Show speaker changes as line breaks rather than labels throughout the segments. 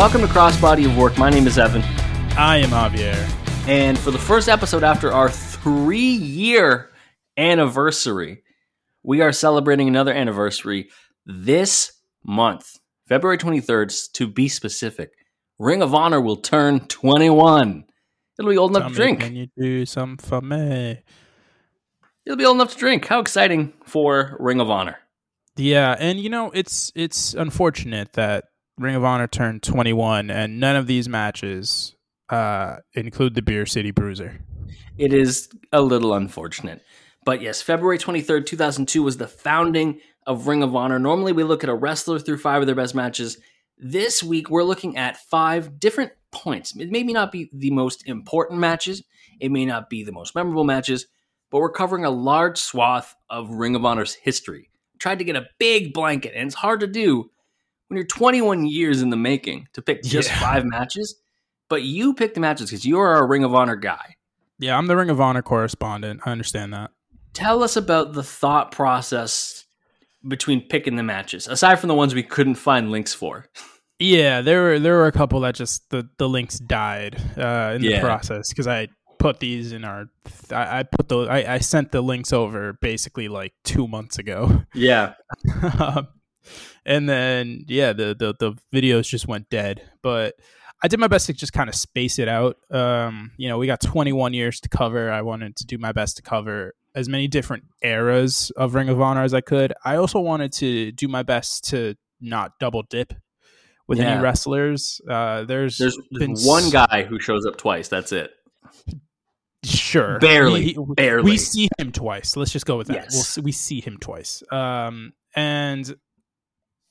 Welcome to Crossbody of Work. My name is Evan.
I am Javier.
And for the first episode after our three year anniversary, we are celebrating another anniversary this month, February 23rd, to be specific. Ring of Honor will turn 21. It'll be old enough
Tell
to drink.
Can you do something for me?
It'll be old enough to drink. How exciting for Ring of Honor.
Yeah, and you know it's it's unfortunate that Ring of Honor turned 21 and none of these matches uh, include the Beer City Bruiser.
It is a little unfortunate. But yes, February 23rd, 2002 was the founding of Ring of Honor. Normally we look at a wrestler through five of their best matches. This week we're looking at five different points. It may not be the most important matches, it may not be the most memorable matches, but we're covering a large swath of Ring of Honor's history. Tried to get a big blanket, and it's hard to do when you're 21 years in the making to pick just
Yeah.
five matches. But you pick the matches because you are a Ring of Honor guy.
Yeah, I'm the Ring of Honor correspondent. I understand that.
tell us about the thought process between picking the matches aside from the ones we couldn't find links for
Yeah, there were there were a couple that just the the links died uh, in
Yeah.
the process because I put these in our I, I put those I, I sent the links over basically like two months ago.
yeah
Um, and then yeah, the, the the videos just went dead. But I did my best to just kind of space it out. Um, you know, we got 21 years to cover. I wanted to do my best to cover as many different eras of Ring of Honor as I could. I also wanted to do my best to not double dip with
Yeah.
any wrestlers. Uh, there's
there's,
been
one
s-
guy who shows up twice that's it
Sure,
Barely,
We- we-
barely.
We see him twice. Let's just go with that.
Yes.
We'll, we see him twice. Um, and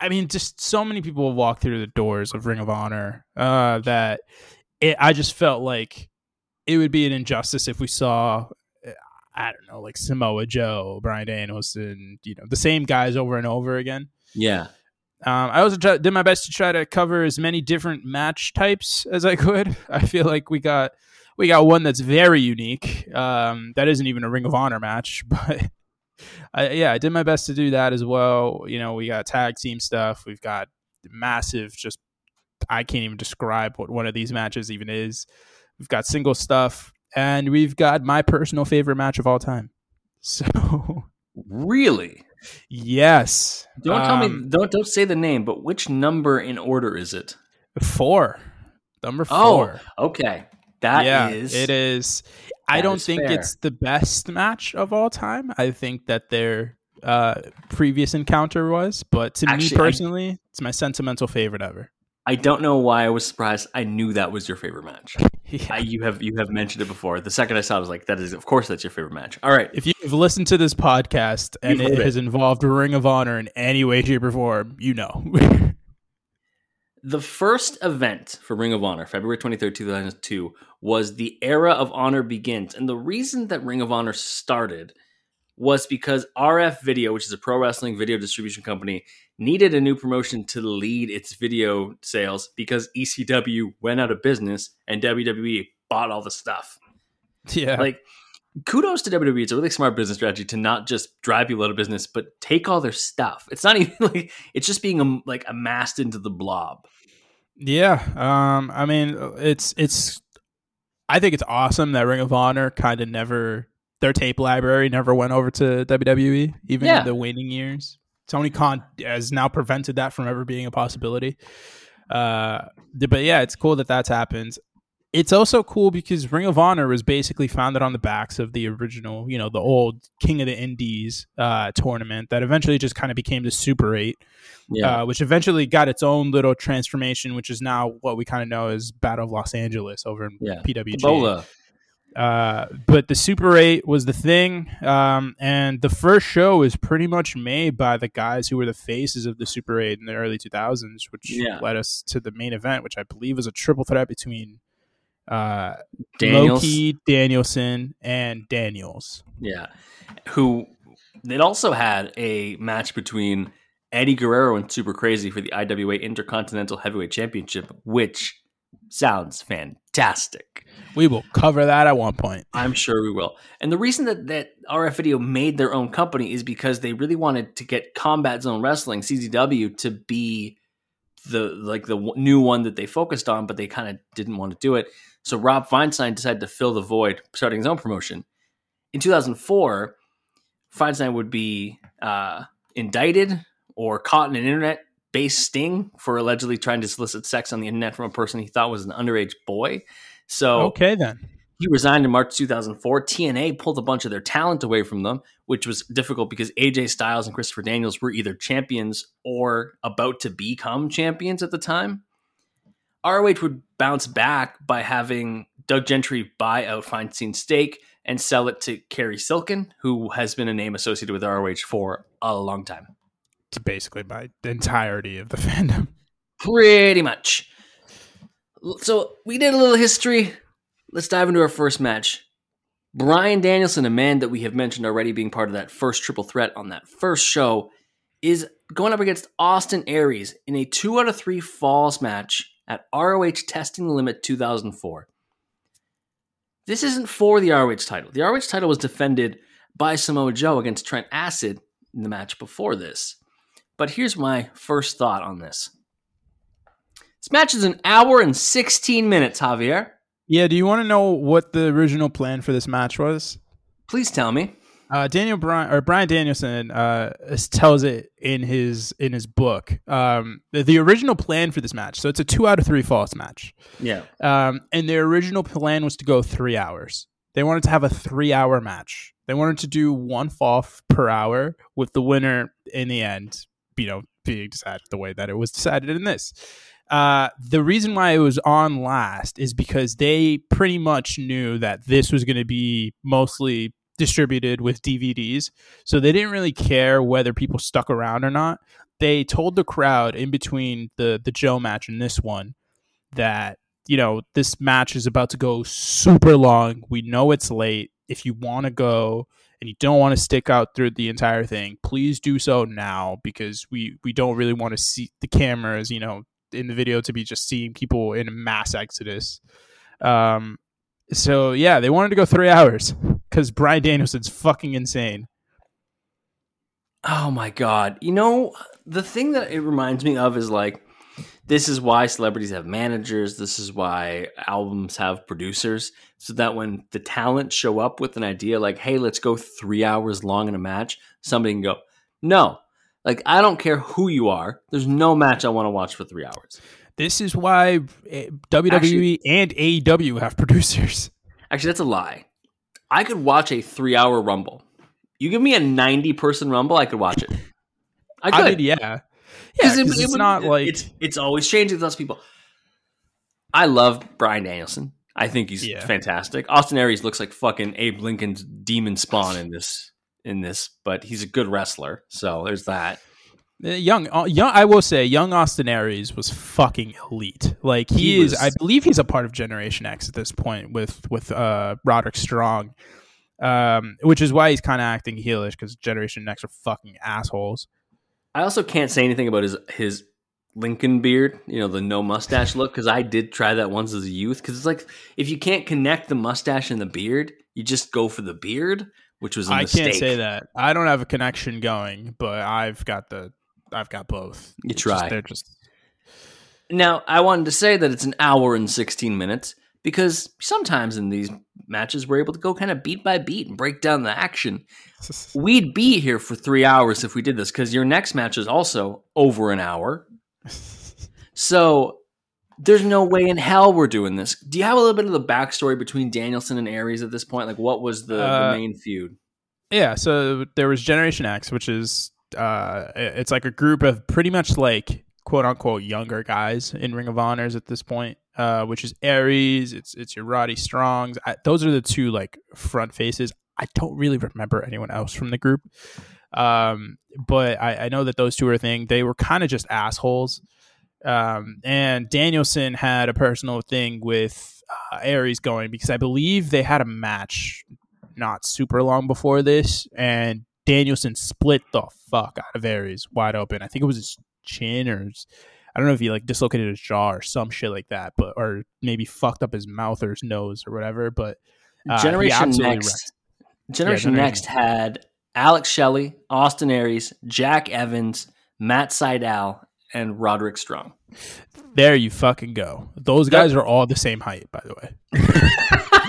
I mean, just so many people walk through the doors of Ring of Honor uh, that it, I just felt like it would be an injustice if we saw, uh, I don't know, like Samoa Joe, Bryan Danielson, you know, the same guys over and over again.
yeah
Um, I also try, did my best to try to cover as many different match types as I could. I feel like we got we got one that's very unique. Um, that isn't even a Ring of Honor match, but I, yeah, I did my best to do that as well. You know, we got tag team stuff. We've got massive, just I can't even describe what one of these matches even is. We've got single stuff, and we've got my personal favorite match of all time. So
really
yes,
don't tell me
Um,
don't don't say the name but which number in order is it
Four. Number
Oh,
four.
okay That is
yeah, it is. I
that
don't
is
think
fair.
it's the best match of all time. I think that their uh, previous encounter was, but to
Actually,
me
I-
personally, it's my sentimental favorite ever.
I don't know why I was surprised I knew that was your favorite match
Yeah.
I, you have you have mentioned it before the second I saw it I was like that is of course that's your favorite match all right
if you've listened to this podcast and it
it.
has involved Ring of Honor in any way, shape, or form, you know.
The first event for Ring of Honor, February 23rd, 2002, was the Era of Honor Begins. And the reason that Ring of Honor started was because RF Video, which is a pro wrestling video distribution company, needed a new promotion to lead its video sales because ECW went out of business and WWE bought all the stuff.
yeah.
Like, kudos to WWE. It's a really smart business strategy to not just drive people out of business, but take all their stuff. It's not even like it's just being um, like amassed into the blob.
Yeah, um, I mean, it's it's. I think it's awesome that Ring of Honor kind of never their tape library never went over to WWE, even
Yeah.
in the waning years. Tony Khan has now prevented that from ever being a possibility. Uh, but yeah, it's cool that that's happened. It's also cool because Ring of Honor was basically founded on the backs of the original, you know, the old King of the Indies uh, tournament that eventually just kind of became the Super Eight
Yeah.
uh, which eventually got its own little transformation, which is now what we kind of know as Battle of Los Angeles over in
Yeah.
PWG.
Bola.
Uh, but the Super 8 was the thing. Um, and the first show was pretty much made by the guys who were the faces of the Super 8 in the early 2000s, which
Yeah.
led us to the main event, which I believe was a triple threat between uh,
Daniels.
Low Ki, Danielson, and Daniels.
Yeah. Who it also had a match between Eddie Guerrero and Super Crazy for the IWA Intercontinental Heavyweight Championship, which sounds fantastic.
We will cover that at one point.
I'm sure we will. And the reason that, that RF Video made their own company is because they really wanted to get Combat Zone Wrestling, CZW, to be the like the w- new one that they focused on, but they kind of didn't want to do it. So Rob Feinstein decided to fill the void, starting his own promotion. In 2004, Feinstein would be uh, indicted or caught in an internet-based sting for allegedly trying to solicit sex on the internet from a person he thought was an underage boy. So
Okay, then.
he resigned in March 2004. TNA pulled a bunch of their talent away from them, which was difficult because AJ Styles and Christopher Daniels were either champions or about to become champions at the time. ROH would bounce back by having Doug Gentry buy out Feinstein's stake and sell it to Cary Silkin, who has been a name associated with ROH for a long time.
It's basically my entirety of the fandom.
Pretty much. So we did a little history. Let's dive into our first match. Bryan Danielson, a man that we have mentioned already being part of that first triple threat on that first show, is going up against Austin Aries in a two out of three falls match at ROH Testing the Limit 2004. This isn't for the ROH title. The ROH title was defended by Samoa Joe against Trent Acid in the match before this. But here's my first thought on this. This match is an hour and 16 minutes, Javier.
Yeah, do you want to know what the original plan for this match was?
Please tell me.
Uh, Daniel Bryan or Bryan Danielson uh, tells it in his in his book. Um, the, the original plan for this match. So it's a two out of three falls match.
Yeah.
Um, and their original plan was to go three hours. They wanted to have a three hour match. They wanted to do one fall per hour with the winner in the end, you know, being decided the way that it was decided in this. Uh, the reason why it was on last is because they pretty much knew that this was going to be mostly distributed with DVDs. So they didn't really care whether people stuck around or not. They told the crowd in between the the Joe match and this one that you know this match is about to go super long. We know it's late. If you want to go and you don't want to stick out through the entire thing, please do so now because we we don't really want to see the cameras, you know, in the video to be just seeing people in a mass exodus. Um, so yeah, they wanted to go three hours because Bryan Danielson's fucking insane.
Oh my god. You know, the thing that it reminds me of is like this is why celebrities have managers, this is why albums have producers so that when the talent show up with an idea like, "Hey, let's go 3 hours long in a match," somebody can go, "No. Like I don't care who you are. There's no match I want to watch for 3 hours."
This is why eh, WWE
Actually-
and AEW have producers.
Actually, that's a lie. I could watch a 3-hour rumble. You give me a 90-person rumble, I could watch it. I could.
I mean, yeah, yeah,
'Cause it-
'cause
it
it's
would-
not like
it's it's always changing with us people. I love Bryan Danielson. I think he's
Yeah.
fantastic. Austin Aries looks like fucking Abe Lincoln's demon spawn in this in this, but he's a good wrestler. So there's that.
Uh, young, uh, young. I will say, young Austin Aries was fucking elite. Like he,
He
is.
was-
I believe he's a part of Generation X at this point with with uh, Roderick Strong, um, which is why he's kind of acting heelish because Generation X are fucking assholes.
I also can't say anything about his his Lincoln beard, you know, the no mustache look, because I did try that once as a youth. Because it's like if you can't connect the mustache and the beard, you just go for the beard, which was a
I
mistake.
can't say that. I don't have a connection going, but I've got the. I've got both.
You
It's just-
try.
they're just
Now, I wanted to say that it's an hour and 16 minutes because sometimes in these matches we're able to go kind of beat by beat and break down the action. We'd be here for three hours if we did this because your next match is also over an hour. So there's no way in hell we're doing this. Do you have a little bit of the backstory between Danielson and Aries at this point? Like, what was the,
Uh,
the main feud?
Yeah, so there was Generation X, which is uh, it's like a group of pretty much like quote unquote younger guys in Ring of Honors at this point. uh, which is Aries. It's it's your Roddy Strongs. I, those are the two like front faces. I don't really remember anyone else from the group, um, but I, I know that those two are a thing. They were kind of just assholes. Um, and Danielson had a personal thing with uh, Aries going because I believe they had a match not super long before this, and Danielson split the fuck out of Aries wide open. I think it was his chin or his, I don't know if he like dislocated his jaw or some shit like that, but or maybe fucked up his mouth or his nose or whatever. But uh,
Generation Next, Generation yeah, Next had Alex Shelley, Austin Aries, Jack Evans, Matt Sydal, and Roderick Strong.
There you fucking go. Those guys yep. are all the same height, by the way.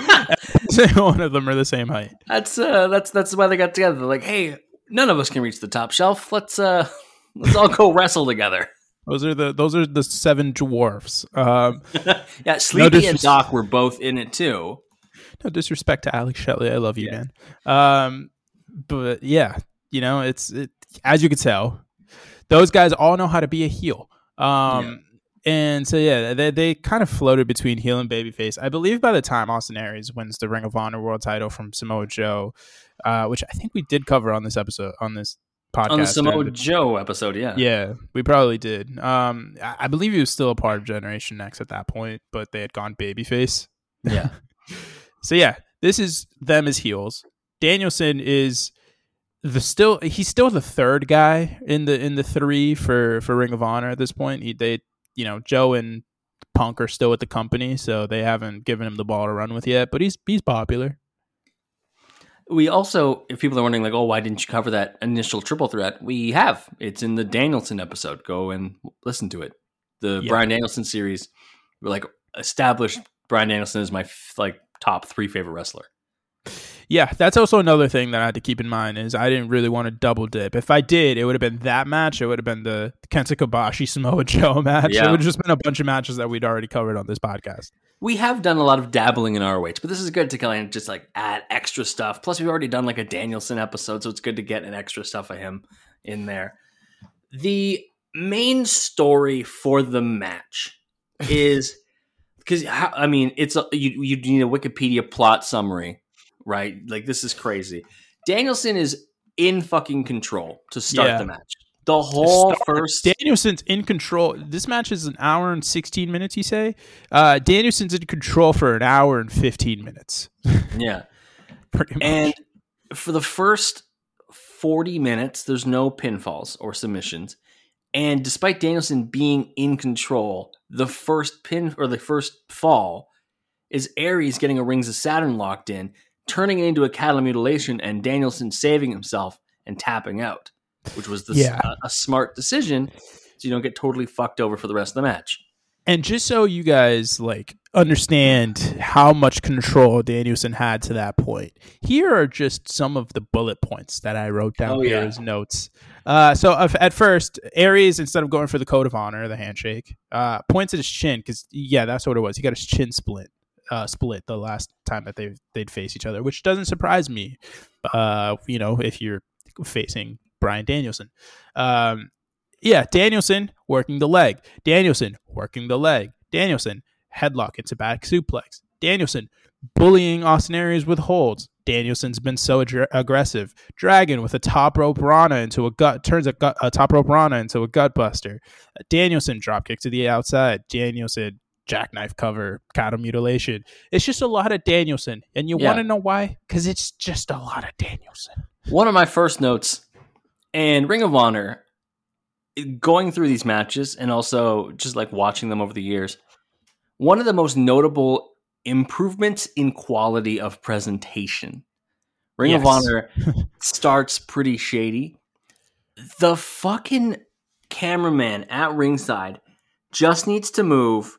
One of them are the same height.
That's uh, that's that's why they got together. They're like, hey, none of us can reach the top shelf. Let's uh, let's all go wrestle together.
Those are the those are the seven dwarfs. Um,
yeah, Sleepy no and Doc were both in it too.
No disrespect to Alex Shelley, I love you, yeah. man. Um, but yeah, you know, it's it, as you can tell, those guys all know how to be a heel. Um, yeah. And so yeah, they they kind of floated between heel and babyface. I believe by the time Austin Aries wins the Ring of Honor World Title from Samoa Joe, uh, which I think we did cover on this episode on this podcast
on the Samoa Joe episode. Yeah,
yeah, we probably did. Um, I, I believe he was still a part of Generation Next at that point, but they had gone babyface.
Yeah.
so yeah, this is them as heels. Danielson is the still he's still the third guy in the in the three for for Ring of Honor at this point. He they you know, Joe and Punk are still at the company, so they haven't given him the ball to run with yet. But he's he's popular.
We also, if people are wondering, like, oh, why didn't you cover that initial triple threat? We have. It's in the Danielson episode. Go and listen to it. The yeah. Bryan Danielson series. Like established Bryan Danielson is my like top three favorite wrestler.
Yeah, that's also another thing that I had to keep in mind is I didn't really want to double dip. If I did, it would have been that match. It would have been the Kenta Kobashi Samoa Joe match. Yeah. It would have just been a bunch of matches that we'd already covered on this podcast.
We have done a lot of dabbling in ROH, but this is good to kind of just like add extra stuff. Plus, we've already done like a Danielson episode, so it's good to get an extra stuff of him in there. The main story for the match is because I mean it's a, you you need a Wikipedia plot summary right? Like this is crazy. Danielson is in fucking control to start yeah. the match. The whole first
Danielson's in control. This match is an hour and sixteen minutes. You say uh, Danielson's in control for an hour and fifteen minutes.
yeah, and for the first forty minutes, there's no pinfalls or submissions. And despite Danielson being in control, the first pin or the first fall is Aries getting a Rings of Saturn locked in turning it into a cattle mutilation and Danielson saving himself and tapping out, which was the, yeah. a, a smart decision so you don't get totally fucked over for the rest of the match.
And just so you guys like understand how much control Danielson had to that point, here are just some of the bullet points that I wrote down oh, here yeah. as notes. Uh, so uh, at first, Aries instead of going for the code of honor, the handshake, uh, points at his chin because yeah, that's what it was. He got his chin split uh, split the last time that they they'd face each other, which doesn't surprise me. Uh, you know, if you're facing Bryan Danielson, um, yeah, Danielson working the leg, Danielson working the leg, Danielson headlock into back suplex, Danielson bullying Austin Aries with holds. Danielson's been so ag- aggressive. Dragon with a top rope Rana into a gut turns a, gut, a top rope Rana into a gut buster. Danielson drop kick to the outside. Danielson jackknife cover, cattle mutilation. It's just a lot of Danielson. And you yeah. want to know why? Because it's just a lot of Danielson.
One of my first notes and Ring of Honor, going through these matches and also just like watching them over the years, one of the most notable improvements in quality of presentation. Ring yes. of Honor starts pretty shady. The fucking cameraman at ringside just needs to move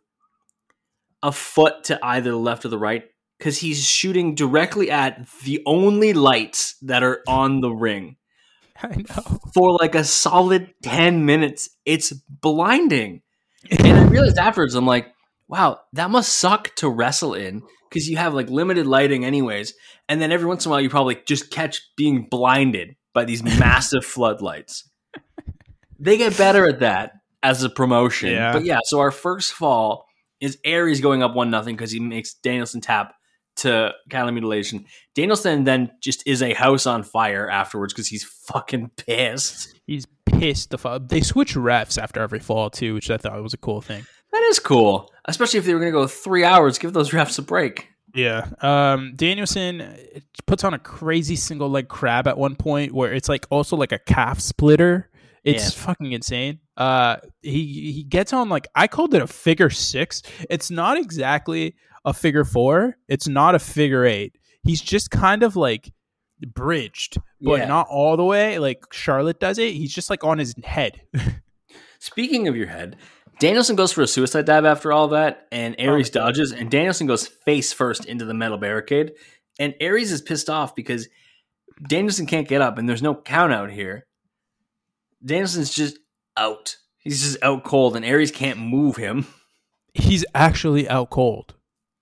a foot to either the left or the right because he's shooting directly at the only lights that are on the ring.
I know.
For like a solid 10 minutes. It's blinding. and I realized afterwards, I'm like, wow, that must suck to wrestle in because you have like limited lighting, anyways. And then every once in a while, you probably just catch being blinded by these massive floodlights. They get better at that as a promotion. Yeah. But yeah, so our first fall is Aries going up one nothing because he makes Danielson tap to cattle mutilation. Danielson then just is a house on fire afterwards because he's fucking pissed.
He's pissed the fuck. They switch refs after every fall too, which I thought was a cool thing.
That is cool, especially if they were going to go three hours. Give those refs a break.
Yeah. Um, Danielson puts on a crazy single leg crab at one point where it's like also like a calf splitter. It's
Yeah.
fucking insane. Uh, he he gets on like I called it a figure six. It's not exactly a figure four. It's not a figure eight. He's just kind of like bridged, but
Yeah.
not all the way like Charlotte does it. He's just like on his head.
Speaking of your head, Danielson goes for a suicide dive after all that, and Aries
Oh,
dodges, and Danielson goes face first into the metal barricade. And Aries is pissed off because Danielson can't get up, and there's no count out here. Danielson's just out. He's just out cold, and Aries can't move him.
He's actually out cold.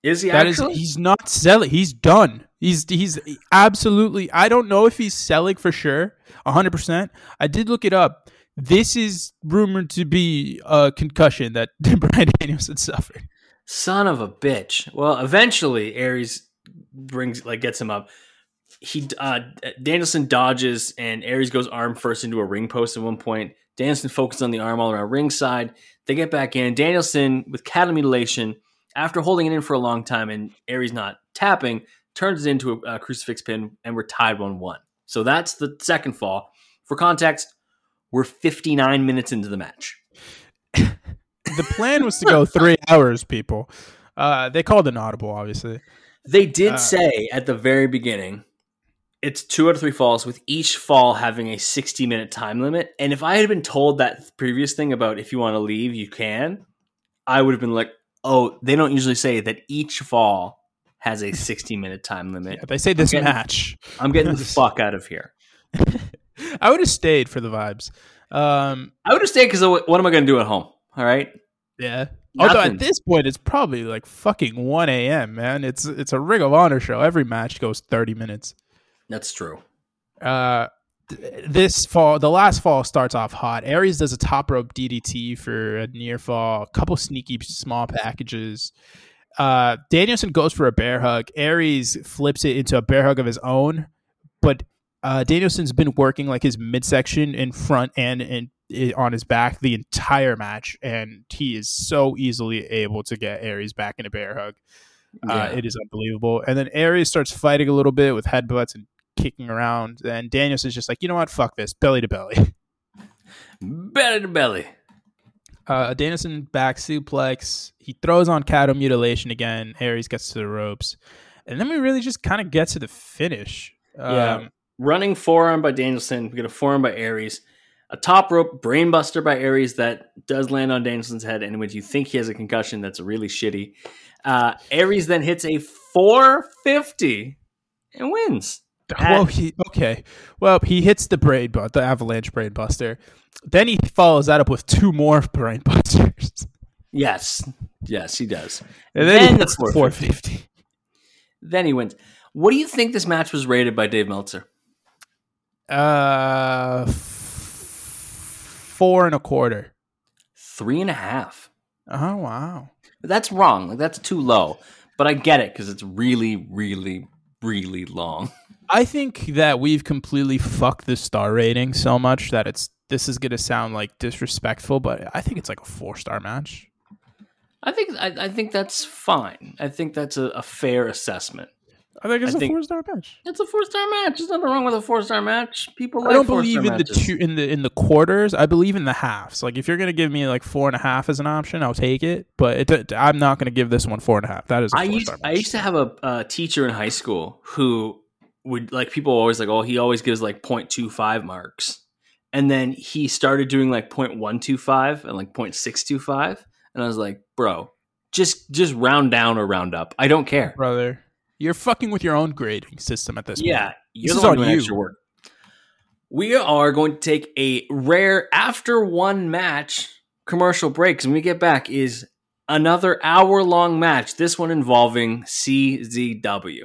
Is he
That is,
actually?
he's not selling. He's done. He's he's absolutely. I don't know if he's selling for sure, hundred percent. I did look it up. This is rumored to be a concussion that Bryan Danielson suffered.
Son of a bitch. Well, eventually Aries brings like gets him up. He uh Danielson dodges and Aries goes arm first into a ring post at one point. Danielson focuses on the arm all around ringside. They get back in. Danielson with cattle mutilation after holding it in for a long time and Aries not tapping turns it into a, a crucifix pin and we're tied 1-1. So that's the second fall. For context, we're 59 minutes into the match.
The plan was to go three hours. People, uh, they called an audible, obviously.
They did
Uh,
say at the very beginning, it's two out of three falls, with each fall having a 60 minute time limit. And if I had been told that previous thing about if you want to leave, you can, I would have been like, oh, they don't usually say that each fall has a 60 minute time limit.
If they say this
getting-
match.
I'm getting the fuck out of here.
I would have stayed for the vibes. Um,
I would have stayed because what am I going to do at home? All right.
yeah. Although at this point it's probably like fucking one a.m. Man, it's it's a Ring of Honor show. Every match goes thirty minutes.
That's true.
uh th- this fall the last fall starts off hot. Aries does a top rope ddt for a near fall a couple sneaky small packages. Uh danielson goes for a bear hug. Aries flips it into a bear hug of his own but uh danielson's been working like his midsection in front and in on his back the entire match and he is so easily able to get aries back in a bear hug. Uh, it is unbelievable. And then Aries starts fighting a little bit with headbutts and kicking around. And Danielson's just like, you know what? Fuck this. Belly to belly.
Belly to belly.
Uh, Danielson back suplex. He throws on cattle mutilation again. Aries gets to the ropes. And then we really just kind of get to the finish.
Yeah.
Um,
running forearm by Danielson. We get a forearm by Aries. A top rope brainbuster by Aries that does land on Danielson's head, and when you think he has a concussion, that's really shitty. Uh, Aries then hits a 450 and wins.
Well, he, okay. Well, he hits the brain, but the avalanche brain buster. Then he follows that up with two more brain busters.
Yes, yes, he does.
And then,
Then
he hits the 450.
Then he wins. What do you think this match was rated by Dave Meltzer?
Uh, f- four and a quarter.
Three and a half.
Oh wow.
That's wrong. Like that's too low. But I get it because it's really, really, really long.
I think that we've completely fucked the star rating so much that it's this is gonna sound like disrespectful, but I think it's like a four star match.
I think I, I think that's fine. I think that's a, a fair assessment.
I think it's
I
a
think-
four star match.
It's a four star match. There's nothing wrong with a four star match. People like
I don't believe in the two in the in the quarters. I believe in the halves. Like if you're gonna give me like four and a half as an option, I'll take it. But it, I'm not gonna give this one four and a half. That is a
I used
star
I used to have a, a teacher in high school who would like people always like oh he always gives like 0.25 marks and then he started doing like 0.125 and like 0.625 and I was like bro just just round down or round up I don't care
brother. You're fucking with your own grading system at this
yeah
point.
you're
This
the
is on you.
we are going to take a rare after one match commercial break 'cause when we get back is another hour long match this one involving CZW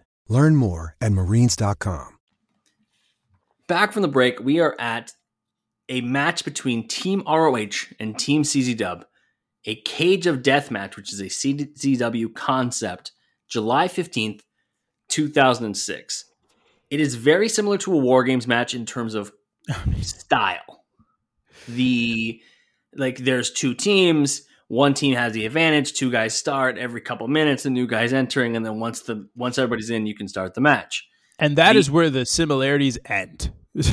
Learn more at marines.com.
Back from the break, we are at a match between Team ROH and Team CZW, a Cage of Death match, which is a CZW concept, July 15th, 2006. It is very similar to a War Games match in terms of style. The like there's two teams, one team has the advantage, two guys start every couple minutes, a new guy's entering, and then once the once everybody's in, you can start the match.
And that
The-
is where the similarities end.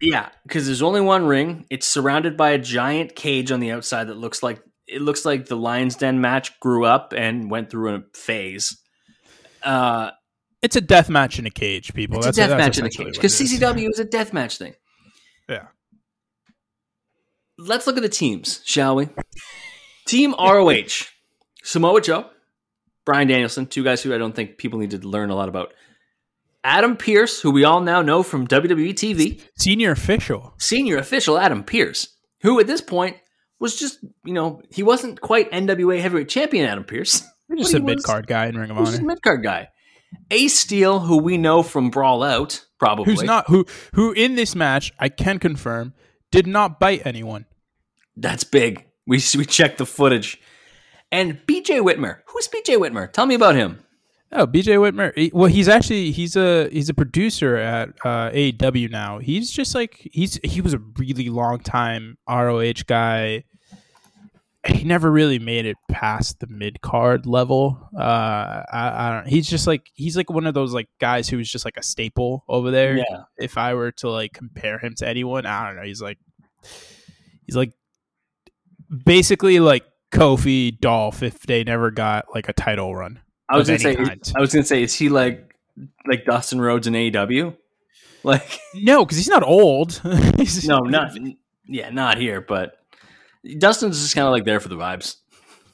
Yeah, because there's only one ring. It's surrounded by a giant cage on the outside that looks like it looks like the Lions Den match grew up and went through a phase. Uh,
it's a death match in a cage, people.
it's
That's
a death match in a cage because
is.
CZW is a death match thing.
Yeah.
Let's look at the teams, shall we? Team ROH, Samoa Joe, Bryan Danielson, two guys who I don't think people need to learn a lot about. Adam Pearce, who we all now know from WWE TV,
Senior official.
senior official Adam Pearce, who at this point was just, you know, he wasn't quite NWA heavyweight champion Adam Pearce.
Just a mid card guy in Ring of
He was just a
Honor.
mid card guy. Ace Steel, who we know from Brawl Out, probably.
Who's not who who in this match, I can confirm, did not bite anyone.
That's big. We we checked the footage. And BJ Whitmer. Who's BJ Whitmer? Tell me about him.
Oh, BJ Whitmer. well, he's actually he's a he's a producer at uh, AEW now. He's just like he's he was a really long time ROH guy. He never really made it past the mid card level. Uh, I, I don't. He's just like he's like one of those like guys who was just like a staple over there.
Yeah.
If I were to like compare him to anyone, I don't know. He's like he's like basically like Kofi Dolph if they never got like a title run.
I was gonna say
kind.
I was gonna say, is he like like Dustin Rhodes in AEW? Like
No, because he's not old. He's-
no, not yeah, not here, but Dustin's just kinda like there for the vibes.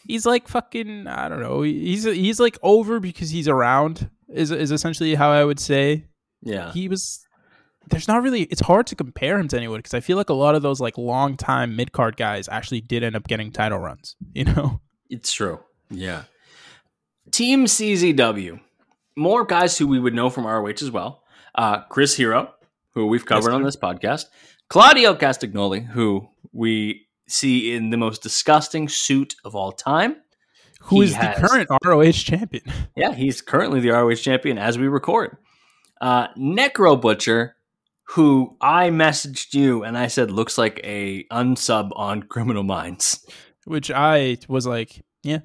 He's like fucking. I don't know. He's he's like over because he's around. Is is essentially how I would say.
Yeah.
He was. There's not really. It's hard to compare him to anyone because I feel like a lot of those like long time mid card guys actually did end up getting title runs. You know.
It's true. Yeah. Team CZW. More guys who we would know from ROH as well. Uh, Chris Hero, who we've covered on this podcast. Claudio Castagnoli, who we see in the most disgusting suit of all time.
Who
He
is
has-
the current ROH champion?
Yeah, he's currently the ROH champion as we record. Uh, Necro Butcher, who I messaged you and I said looks like a unsub on Criminal Minds.
Which I was like, yeah.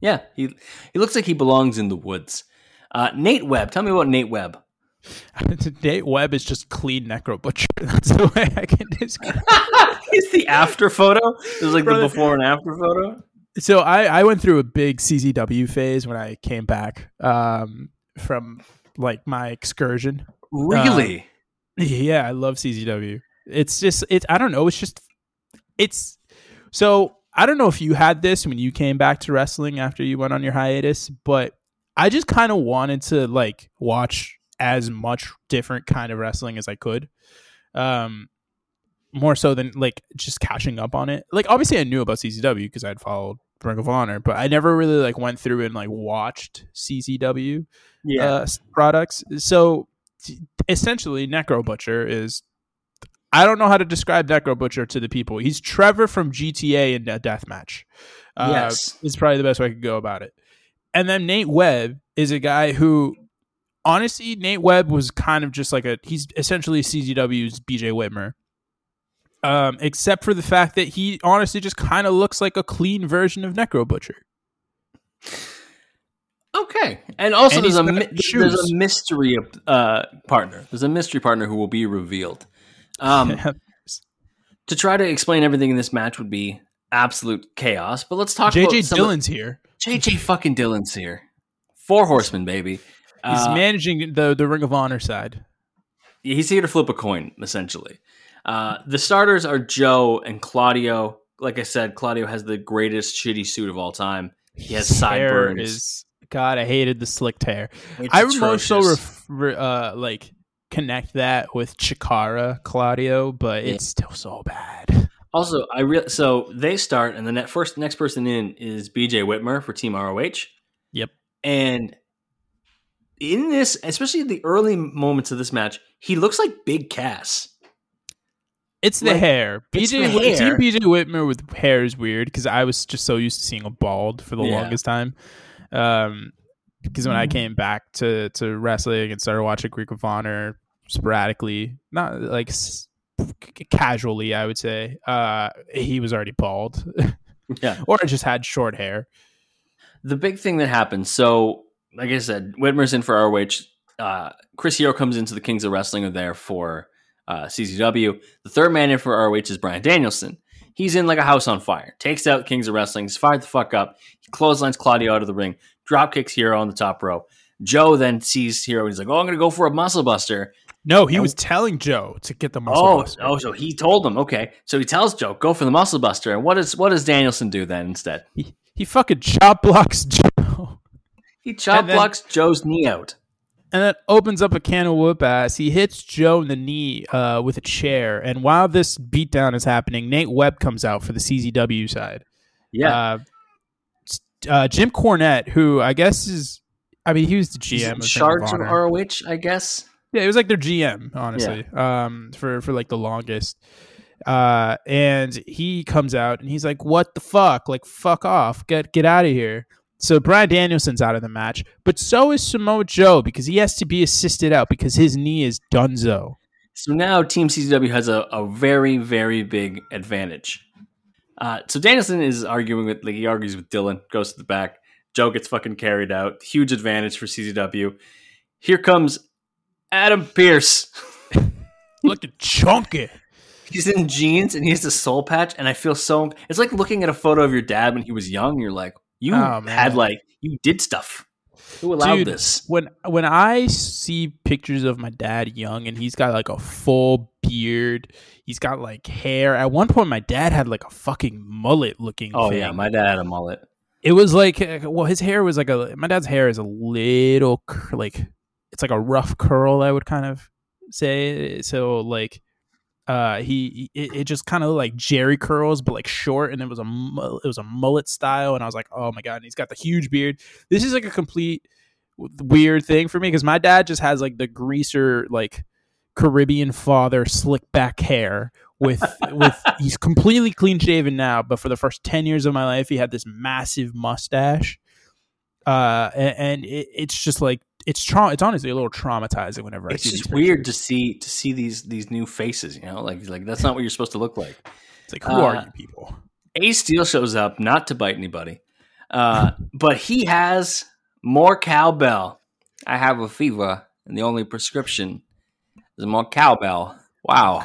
Yeah, he he looks like he belongs in the woods. Uh, Nate Webb, tell me about Nate Webb.
Nate Webb is just clean necro butcher. That's the way I can describe.
He's the after photo. It was like
Brother.
the before and after photo.
so I, I went through a big CZW phase when I came back um, from like my excursion.
Really?
Yeah, I love CZW. It's just it's I don't know, it's just it's so I don't know if you had this when you came back to wrestling after you went on your hiatus, but I just kind of wanted to like watch as much different kind of wrestling as I could. Um more so than like just catching up on it. Like obviously I knew about CZW because I'd followed Ring of Honor, but I never really like went through and like watched CZW
yeah.
uh, products. So essentially, Necro Butcher is. I don't know how to describe Necro Butcher to the people. He's Trevor from GTA in a deathmatch. Uh,
Yes.
is probably the best way I could go about it. And then Nate Webb is a guy who honestly, Nate Webb was kind of just like a he's essentially CZW's BJ Whitmer. Um, except for the fact that he honestly just kind of looks like a clean version of Necro Butcher.
Okay, and also
And
there's a mi- there's a mystery uh, partner. There's a mystery partner who will be revealed. Um, to try to explain everything in this match would be absolute chaos. But let's talk. about
JJ
some of-
here.
JJ fucking Dillon's here. Four horsemen, baby.
He's
Uh,
managing the the Ring of Honor side.
he's here to flip a coin, essentially. Uh, the starters are Joe and Claudio. Like I said, Claudio has the greatest shitty suit of all time. He has sideburns.
Is God, I hated the slicked hair.
It's
I would more so
atrocious.
ref- re- uh, like connect that with Chikara Claudio, but
Yeah.
it's still so bad.
Also, I re- so they start, and the net first next person in is BJ Whitmer for Team ROH.
Yep.
And in this, especially in the early moments of this match, he looks like Big Cass.
It's the
Like,
hair. BJ
the hair.
Team BJ Whitmer with hair is weird because I was just so used to seeing a bald for the
Yeah.
longest time. Um, because when I
Mm.
came back to to wrestling and started watching Greek of Honor sporadically, not like s- casually, I would say, uh, he was already bald,
Yeah.
or just had short hair.
The big thing that happened, so like I said, Whitmer's in for ROH. Uh, Chris Hero comes into the Kings of Wrestling are there for uh, CZW. The third man in for ROH is Bryan Danielson. He's in like a house on fire. Takes out Kings of Wrestling. He's fired the fuck up. He clotheslines Claudio out of the ring. Drop kicks Hero on the top row. Joe then sees Hero and he's like, "Oh, I'm gonna go for a muscle buster."
No, he
And-
was telling Joe to get the muscle
Oh,
buster.
oh, so he told him. Okay, so he tells Joe, "Go for the muscle buster." And what does what does Danielson do then instead?
He, he fucking chop blocks Joe.
He chop
then-
blocks Joe's knee out.
And that opens up a can of whoop ass. He hits Joe in the knee uh, with a chair, and while this beatdown is happening, Nate Webb comes out for the CZW side.
Yeah,
Uh, uh, Jim Cornette, who I guess is, I mean, he was the GM
in charge
of
of ROH, I guess.
Yeah, it was like their GM, honestly, um, for for like the longest. Uh, and he comes out and he's like, "What the fuck? Like, fuck off! Get get out of here!" So Bryan Danielson's out of the match, but so is Samoa Joe because he has to be assisted out because his knee is dunzo.
So now Team CZW has a, a very, very big advantage. Uh, so Danielson is arguing with, like, he argues with Dillon, goes to the back. Joe gets fucking carried out. Huge advantage for CZW. Here comes Adam Pearce.
Looking chunky.
He's in jeans and he has a soul patch, and I feel so. It's like looking at a photo of your dad when he was young. You're like, you
Oh,
had like you did stuff. Who allowed
Dude,
this?
When when I see pictures of my dad young and he's got like a full beard, he's got like hair. At one point, my dad had like a fucking mullet looking.
Oh
thing.
yeah, my dad had a mullet.
it was like well, his hair was like a. My dad's hair is a little like it's like a rough curl. I would kind of say so. Like uh, he it, it just kind of like Jerry curls, but like short, and it was a it was a mullet style, and I was like, oh my god, and he's got the huge beard. This is like a complete weird thing for me because my dad just has like the greaser like Caribbean father slick back hair with with he's completely clean shaven now, but for the first ten years of my life, he had this massive mustache. Uh, and, and it, it's just like it's tra- It's honestly a little traumatizing whenever
It's
I see
just weird to see to see these these new faces. You know, like like that's not what you're supposed to look like.
It's like who are
uh,
you people?
Ace Steel shows up not to bite anybody, uh, but he has more cowbell. I have a fever, and the only prescription is more cowbell. Wow.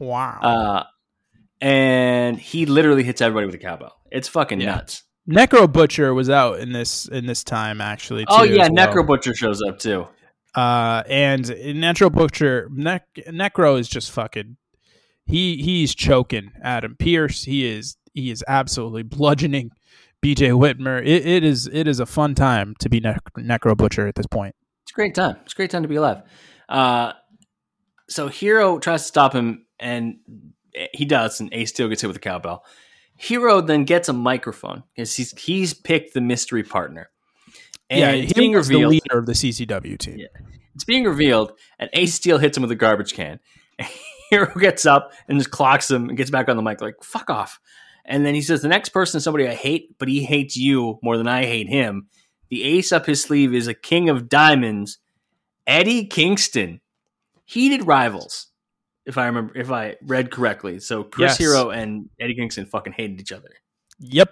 Wow.
Uh, and he literally hits everybody with a cowbell. It's fucking
Yeah.
nuts.
Necro Butcher was out in this in this time actually.
Oh yeah,
well.
Necro Butcher shows up too.
Uh, and Necro Butcher, Nec- Necro is just fucking. He he's choking Adam Pearce. He is he is absolutely bludgeoning BJ Whitmer. It, it is it is a fun time to be Nec- Necro Butcher at this point.
It's a great time. It's a great time to be alive. Uh, so Hero tries to stop him, and he does, and Ace Steel gets hit with a cowbell. Hero then gets a microphone because he's he's picked the mystery partner, and
yeah,
it's
he
being
was the
revealed.
leader of the CZW team.
Yeah. It's being revealed, and Ace Steel hits him with a garbage can. Hero gets up and just clocks him and gets back on the mic like "fuck off," and then he says, "The next person is somebody I hate, but he hates you more than I hate him." The ace up his sleeve is a king of diamonds, Eddie Kingston, heated rivals, if I remember, if I read correctly. So Chris
Yes.
Hero and Eddie Kingston fucking hated each other.
Yep.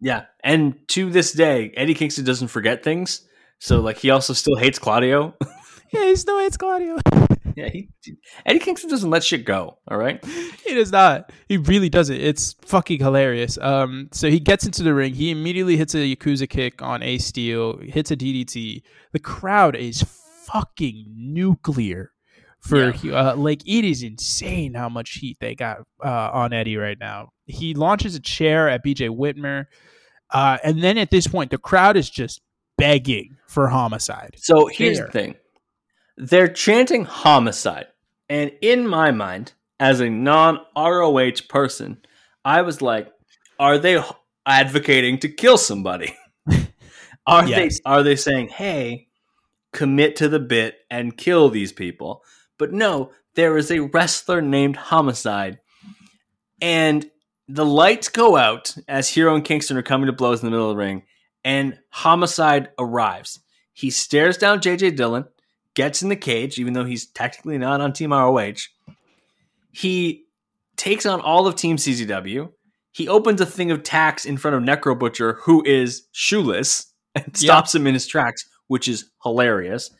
Yeah, and to this day, Eddie Kingston doesn't forget things. So like he also still hates Claudio.
Yeah, he still hates Claudio.
yeah, he Eddie Kingston doesn't let shit go. All right.
he does not. He really doesn't. It's fucking hilarious. Um, so he gets into the ring. He immediately hits a Yakuza kick on Ace Steel, hits a DDT. The crowd is fucking nuclear. For uh, like, it is insane how much heat they got uh, on Eddie right now. He launches a chair at BJ Whitmer, uh, and then at this point, the crowd is just begging for homicide.
So here's the thing. They're chanting homicide. And in my mind, as a non ROH person, I was like, are they advocating to kill somebody? are
Yes.
they are they saying, "Hey, commit to the bit and kill these people?" But no, there is a wrestler named Homicide. And the lights go out as Hero and Kingston are coming to blows in the middle of the ring, and Homicide arrives. He stares down JJ Dillon, gets in the cage, even though he's technically not on Team ROH. He takes on all of Team CZW. He opens a thing of tacks in front of Necro Butcher, who is shoeless, and stops him in his tracks, which is hilarious.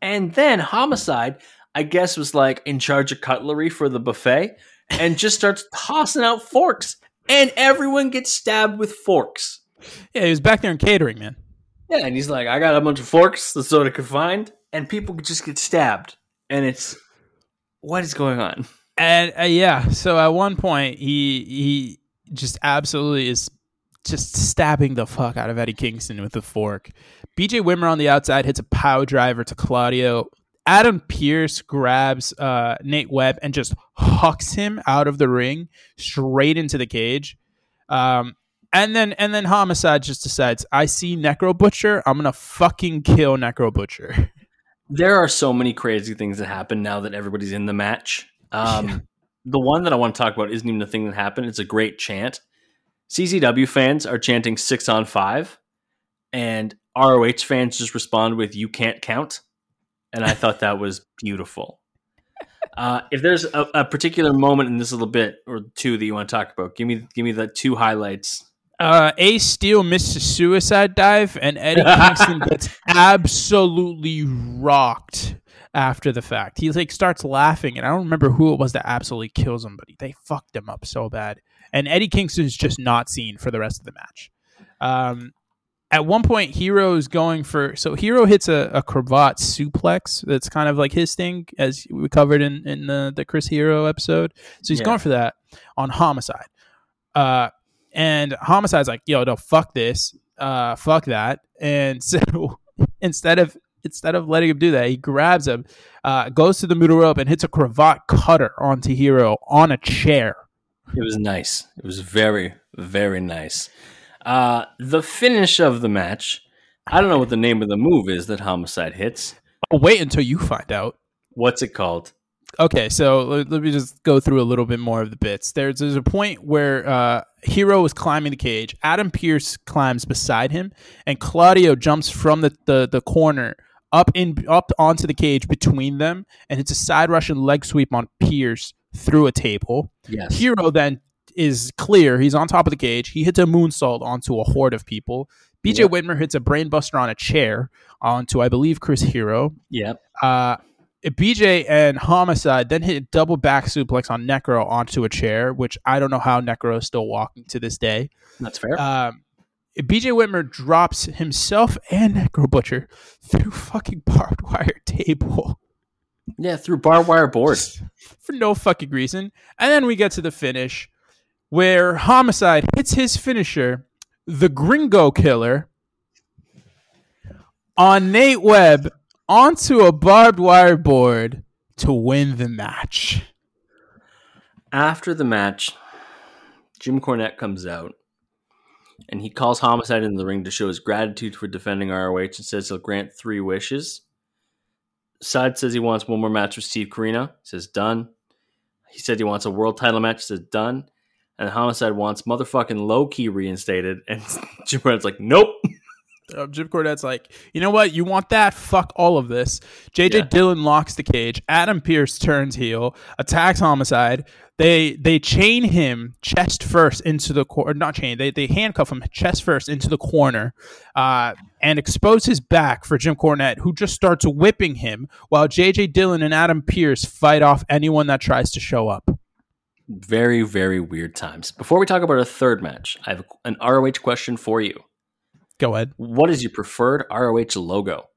And then Homicide, I guess, was like in charge of cutlery for the buffet and just starts tossing out forks. And everyone gets stabbed with forks.
Yeah, he was back there in catering, man.
Yeah, and he's like, I got a bunch of forks, that's what I could find. And people could just get stabbed. And it's, what is going on?
And uh, yeah, so at one point he he just absolutely is just stabbing the fuck out of Eddie Kingston with a fork. BJ Whitmer on the outside hits a power driver to Claudio. Adam Pearce grabs uh, Nate Webb and just hucks him out of the ring straight into the cage. Um, and then and then Homicide just decides, I see Necro Butcher, I'm gonna fucking kill Necro Butcher.
There are so many crazy things that happen now that everybody's in the match. Um, The one that I want to talk about isn't even the thing that happened. It's a great chant. CZW fans are chanting six on five, and ROH fans just respond with "You can't count," and I thought that was beautiful. Uh, if there's a, a particular moment in this little bit or two that you want to talk about, give me give me the two highlights.
uh, Ace Steel missed a suicide dive, and Eddie Kingston gets absolutely rocked after the fact. He like starts laughing, and I don't remember who it was that absolutely kills him, but they fucked him up so bad. And Eddie Kingston is just not seen for the rest of the match. Um, at one point, Hero's going for so Hero hits a, a cravat suplex. That's kind of like his thing, as we covered in in the, the Chris Hero episode. So he's
Yeah.
going for that on Homicide. Uh, and Homicide's like, "Yo, no, fuck this, uh, fuck that." And so instead of instead of letting him do that, he grabs him, uh, goes to the middle rope, and hits a cravat cutter onto Hero on a chair.
It was nice. It was very, very nice. Uh, the finish of the match. I don't know what the name of the move is that Homicide hits.
I'll wait until you find out.
What's it called?
Okay, so let, let me just go through a little bit more of the bits. There's there's a point where uh, Hero is climbing the cage. Adam Pearce climbs beside him, and Claudio jumps from the, the, the corner up in up onto the cage between them, and it's a side Russian leg sweep on Pearce through a table.
Yes.
Hero then is clear. He's on top of the cage. He hits a moonsault onto a horde of people. BJ
Yep.
Whitmer hits a brainbuster on a chair onto, I believe, Chris Hero.
Yep.
Uh, BJ and Homicide then hit a double back suplex on Necro onto a chair, which I don't know how Necro is still walking to this day.
That's fair.
Um, BJ Whitmer drops himself and Necro Butcher through fucking barbed wire table
yeah, through barbed wire board.
for no fucking reason. And then we get to the finish where Homicide hits his finisher, the Gringo Killer, on Nate Webb onto a barbed wire board to win the match.
After the match, Jim Cornette comes out and he calls Homicide into the ring to show his gratitude for defending ROH and says he'll grant three wishes. Side says he wants one more match with Steve Corino. Says done. He said he wants a world title match. Says done. And Homicide wants motherfucking Low Ki reinstated. And Jim Cornette's like, nope.
Uh, Jim Cornette's like, you know what? You want that? Fuck all of this. JJ
Yeah.
Dillon locks the cage. Adam Pearce turns heel, attacks Homicide. They they chain him chest first into the corner. Not chain. They they handcuff him chest first into the corner, uh, and expose his back for Jim Cornette, who just starts whipping him while JJ Dillon and Adam Pearce fight off anyone that tries to show up.
Very, very weird times. Before we talk about our third match, I have an ROH question for you.
Go ahead.
What is your preferred ROH logo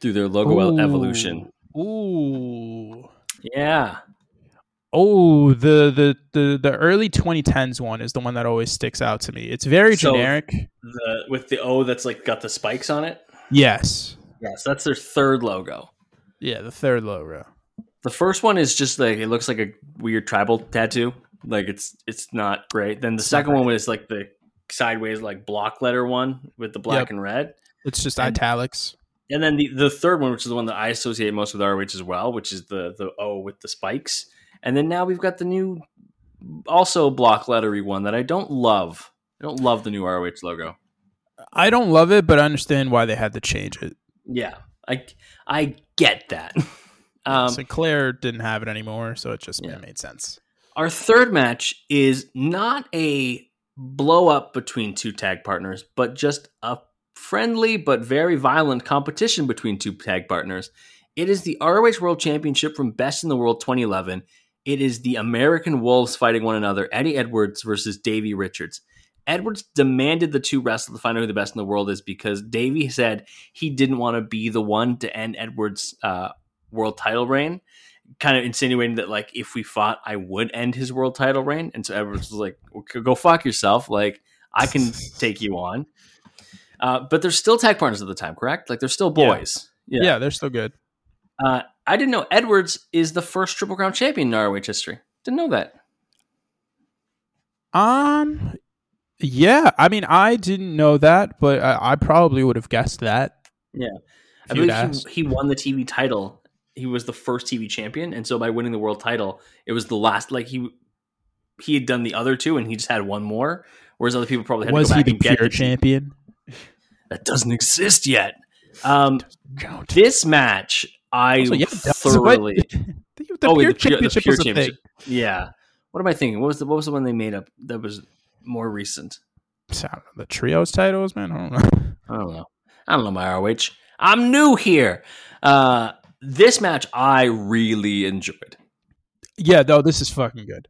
through their logo
Ooh.
evolution?
Ooh.
Yeah.
Oh, the, the the the early 2010s one is the one that always sticks out to me. It's very
So-
generic.
The with the O that's like got the spikes on it.
Yes.
Yes, that's their third logo.
Yeah, the third logo.
The first one is just like it looks like a weird tribal tattoo. Like it's it's not great. Then the second one is like the sideways like block letter one with the black
Yep.
and red.
It's just
And-
italics.
And then the, the third one, which is the one that I associate most with ROH as well, which is the the O with the spikes. And then now we've got the new also block lettery one that I don't love. I don't love the new ROH logo.
I don't love it, but I understand why they had to change it.
Yeah. I I get that. Um,
Sinclair didn't have it anymore, so it just
Yeah.
made sense.
Our third match is not a blow up between two tag partners, but just a friendly but very violent competition between two tag partners. It is the ROH World Championship from Best in the World 2011. It is the American Wolves fighting one another, Eddie Edwards versus Davey Richards. Edwards demanded the two wrestle to find out who the best in the world is because Davey said he didn't want to be the one to end Edwards' uh, world title reign kind of insinuating that like if we fought, I would end his world title reign. And so Edwards was like, "Well, "Go fuck yourself! Like I can take you on." Uh, but they're still tag partners at the time, correct? Like they're still
Yeah.
boys.
Yeah, they're still good.
Uh, I didn't know Edwards is the first Triple Crown champion in ROH history. Didn't know that.
Um, yeah. I mean, I didn't know that, but I, I probably would have guessed that.
Yeah. I believe he, he won the TV title. He was the first TV champion, and so by winning the world title, it was the last. Like he he had done the other two, and he just had one more. Whereas other people probably had
Was
to go
he
back
the
and
pure
the
champion?
that doesn't exist yet. Um,
Count.
this match, I
Also, yeah,
thoroughly.
The, the
oh, wait, the pure, the pure championship.
thing.
Yeah. What am I thinking? What was the what was the one they made up that was more recent?
The trios titles, man. I don't know.
I don't know. I don't know my ROH. I'm new here. Uh, this match I really enjoyed.
yeah, no, this is fucking good.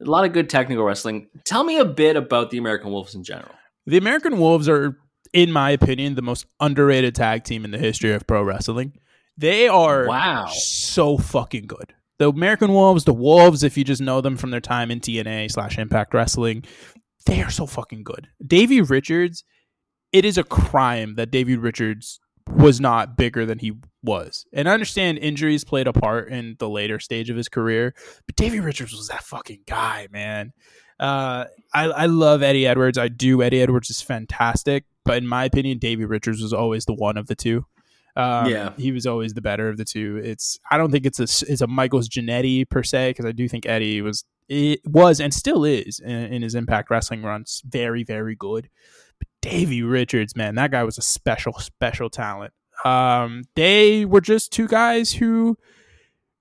A lot of good technical wrestling. Tell me a bit about the American Wolves in general.
The American Wolves are, in my opinion, the most underrated tag team in the history of pro wrestling. They are
Wow.
so fucking good. The American Wolves, the Wolves, if you just know them from their time in TNA slash Impact Wrestling, they are so fucking good. Davey Richards, it is a crime that Davey Richards was not bigger than he was. And I understand injuries played a part in the later stage of his career, but Davy Richards was that fucking guy, man. Uh, I, I love Eddie Edwards. I do. Eddie Edwards is fantastic, but in my opinion, Davy Richards was always the one of the two. Um,
Yeah.
he was always the better of the two. It's I don't think it's a it's a Michaels Jannetty per se because I do think Eddie was it was and still is in, in his Impact Wrestling runs very very good. But Davey Richards, man, that guy was a special special talent. Um, they were just two guys who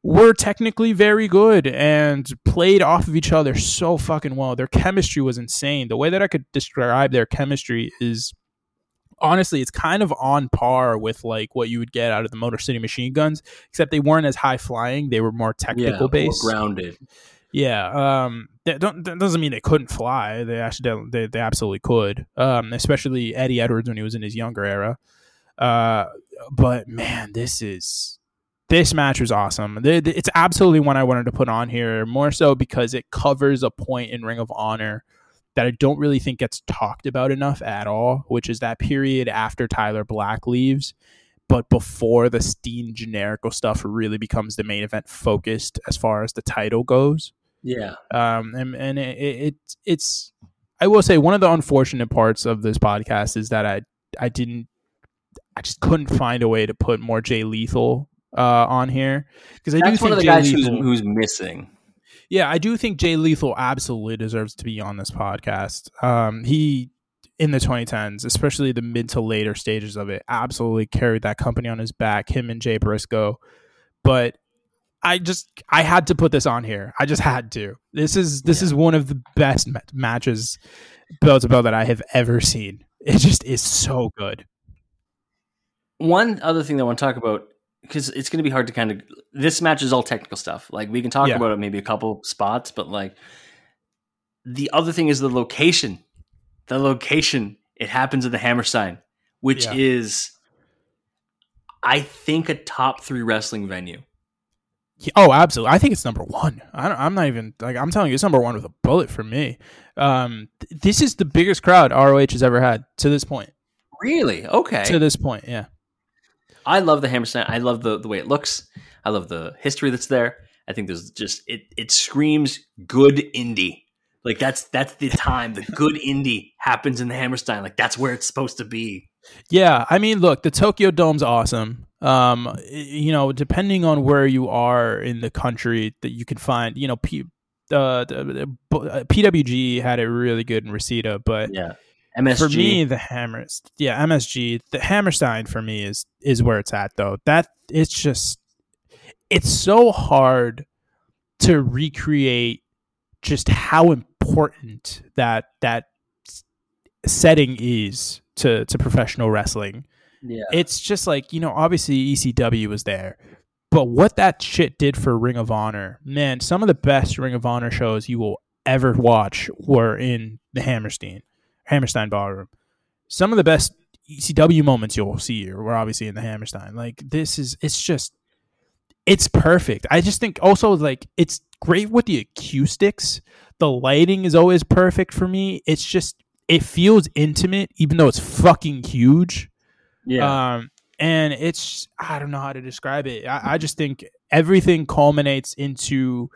were technically very good and played off of each other so fucking well. Their chemistry was insane. The way that I could describe their chemistry is honestly, it's kind of on par with like what you would get out of the Motor City Machine Guns, except they weren't as high flying. They were more technical
more
based.
grounded.
Yeah, um, that, that doesn't mean they couldn't fly. They actually they, they absolutely could. Um, especially Eddie Edwards when he was in his younger era. Uh, but man, this is this match was awesome. It's absolutely one I wanted to put on here, more so because it covers a point in Ring of Honor that I don't really think gets talked about enough at all, which is that period after Tyler Black leaves, but before the Steen Generico stuff really becomes the main event focused as far as the title goes
Yeah.
um, and and it, it it's I will say one of the unfortunate parts of this podcast is that I I didn't I just couldn't find a way to put more Jay Lethal uh, on here because I do think
one of the
Jay
guys who's, who's missing.
yeah I do think Jay Lethal absolutely deserves to be on this podcast. Um, he in the 2010s, especially the mid to later stages of it, absolutely carried that company on his back, him and Jay Briscoe. But I just I had to put this on here. I just had to. This is this is one of the best ma- matches bell to bell that I have ever seen. It just is so good.
One other thing that I want to talk about because it's going to be hard to kind of this match is all technical stuff. Like we can talk
Yeah.
about it maybe a couple spots, but like the other thing is the location. The location. It happens at the Hammerstein, which
Yeah.
is I think a top 3 wrestling venue.
Yeah, Oh, absolutely. I think it's number one. I don't, I'm not even like I'm telling you, it's number one with a bullet for me. Um, th- this is the biggest crowd ROH has ever had to this point.
Really? Okay.
To this point, yeah.
I love the Hammerstein. I love the, the way it looks. I love the history that's there. I think there's just it it screams good indie. Like that's that's the time the good indie happens in the Hammerstein. Like that's where it's supposed to be.
Yeah, I mean, look, the Tokyo Dome's awesome. Um, you know, depending on where you are in the country, that you can find, you know, P, uh, the, the, uh, PWG had it really good in Reseda, but
Yeah. MSG.
for me, the Hammers, yeah, MSG, the Hammerstein for me is is where it's at though. That it's just, it's so hard to recreate just how important that that setting is to to professional wrestling
yeah.
it's just like you know obviously ecw was there but what that shit did for ring of honor man some of the best ring of honor shows you will ever watch were in the hammerstein hammerstein ballroom. Some of the best ecw moments you'll see here were obviously in the hammerstein. Like this is it's just it's perfect. I just think also like it's great with the acoustics. The lighting is always perfect for me. It's just it feels intimate even though it's fucking huge
yeah.
um, and it's I don't know how to describe it. I, I just think everything culminates into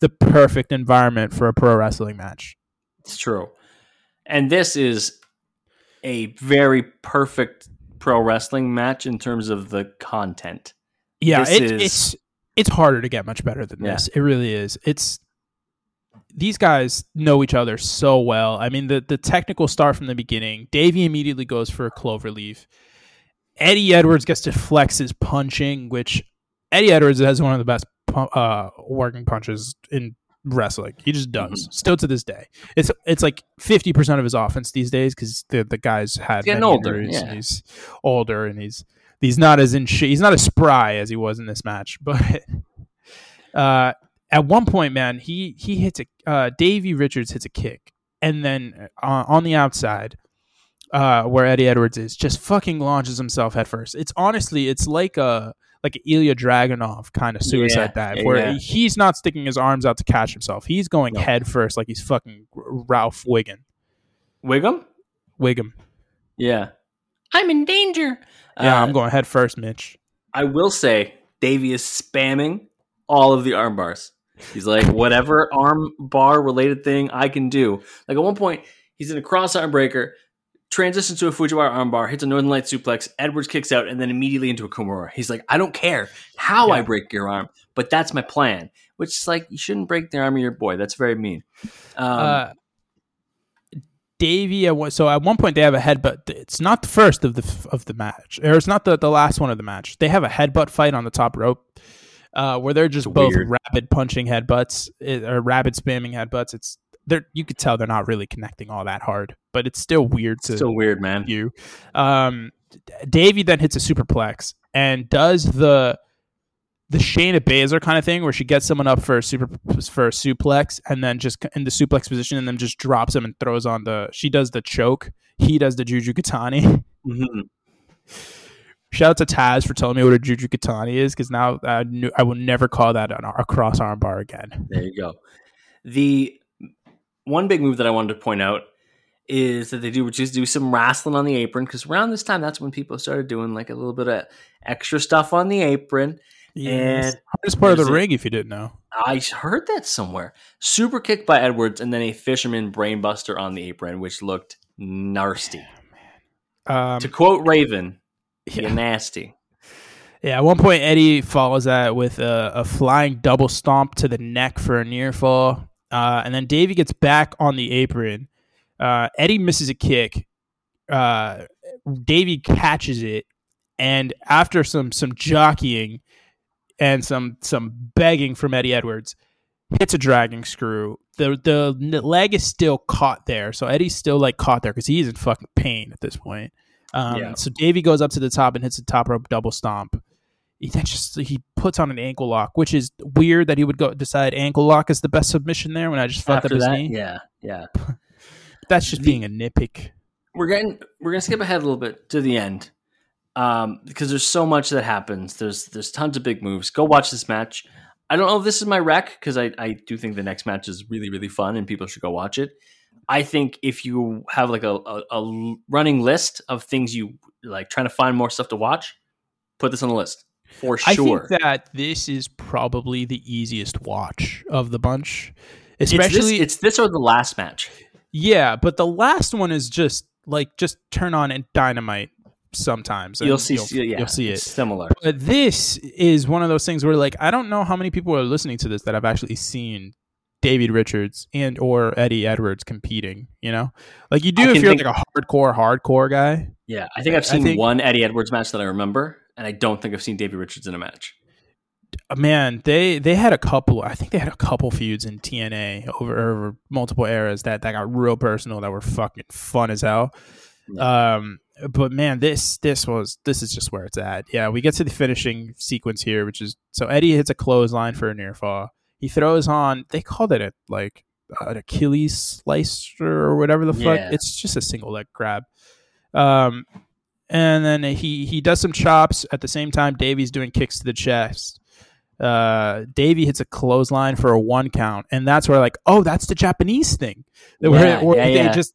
the perfect environment for a pro wrestling match.
it's true. And this is a very perfect pro wrestling match in terms of the content.
Yeah, it,
is-
it's it's harder to get much better than
Yeah.
this. It really is. It's these guys know each other so well. I mean, the the technical start from the beginning. Davey immediately goes for a clover leaf. Eddie Edwards gets to flex his punching, which Eddie Edwards has one of the best uh, working punches in wrestling. He just does, still to this day. It's it's like fifty percent of his offense these days because the the guy's had
getting older,
and
yeah.
he's older and he's he's not as in sh- he's not as spry as he was in this match, but uh, at one point, man, he he hits a uh, Davey Richards hits a kick, and then uh, on the outside, uh, where Eddie Edwards is, just fucking launches himself head first. It's honestly, it's like a like an Ilya Dragunov kind of suicide
Yeah,
dive,
yeah,
where
yeah.
he's not sticking his arms out to catch himself. He's going
No.
head first, like he's fucking Ralph Wiggum.
Wiggum?
Wiggum.
Yeah. I'm in danger.
Yeah,
Uh,
I'm going head first, Mitch.
I will say Davey is spamming all of the arm bars. He's like, whatever arm bar related thing I can do. Like at one point, he's in a cross arm breaker, transitions to a Fujiwara armbar, hits a Northern Light suplex, Edwards kicks out, and then immediately into a Kimura. He's like, I don't care how I break your arm, but that's my plan. Which is like, you shouldn't break the arm of your boy. That's very mean. Um,
uh, Davey, so at one point they have a headbutt. It's not the first of the of the match, or it's not the, the last one of the match. They have a headbutt fight on the top rope, uh, where they're just
It's
both
weird.
rapid punching headbutts eh, or rapid spamming headbutts. It's they're you could tell they're not really connecting all that hard, but it's still weird to
still weird, man.
you. Um, Davey then hits a superplex and does the the Shayna Baszler kind of thing where she gets someone up for a super for a suplex and then just in the suplex position and then just drops him and throws on the. She does the choke. He does the Juji Gatame.
Mhm.
Shout out to Taz for telling me what a Juji Gatame is because now I knew I will never call that an, a cross arm bar again.
There you go. The one big move that I wanted to point out is that they do just do some wrestling on the apron because around this time that's when people started doing like a little bit of extra stuff on the apron.
Yes.
And
hardest part of the ring if you didn't know.
I heard that somewhere. Super kick by Edwards and then a fisherman brainbuster on the apron, which looked nasty.
Um,
to quote Raven,
yeah.
Nasty."
Yeah, at one point Eddie follows that with a, a flying double stomp to the neck for a near fall, uh, and then Davey gets back on the apron. Uh, Eddie misses a kick, uh, Davey catches it, and after some some jockeying and some some begging from Eddie Edwards, hits a dragon screw. The the leg is still caught there, so Eddie's still like caught there because he's in fucking pain at this point. Um,
Yeah.
So Davey goes up to the top and hits the top rope double stomp. He then just he puts on an ankle lock, which is weird that he would go decide ankle lock is the best submission there when I just fucked
After
up his
that,
knee.
yeah, yeah.
That's just being a nitpick.
we're getting we're gonna skip ahead a little bit to the end um, because there's so much that happens. There's there's tons of big moves. Go watch this match. I don't know if this is my rec because I, I do think the next match is really really fun and people should go watch it. I think if you have like a, a, a running list of things you like trying to find more stuff to watch, put this on the list for sure.
I think that this is probably the easiest watch of the bunch.
it's, this,
Especially
it's this or the last match.
Yeah, but the last one is just like just turn on and dynamite sometimes.
You'll see,
you'll,
yeah,
you'll see it.
similar.
But this is one of those things where like I don't know how many people are listening to this that I've actually seen David Richards and or Eddie Edwards competing, you know? Like you do
I
if you're
think-
like a hardcore hardcore guy.
Yeah, I think I've seen
think-
one Eddie Edwards match that I remember, and I don't think I've seen Davey Richards in a match.
Uh, Man, they they had a couple I think they had a couple feuds in TNA over over multiple eras that that got real personal that were fucking fun as hell. Um but man, this this was this is just where it's at. Yeah, we get to the finishing sequence here, which is so Eddie hits a clothesline for a near fall. He throws on they called it a like an Achilles slicer or whatever the fuck.
Yeah.
It's just a single leg grab. Um and then he he does some chops at the same time Davey's doing kicks to the chest. Uh Davey hits a clothesline for a one count, and that's where like, oh, that's the Japanese thing. That
Yeah,
where
yeah,
they
yeah.
just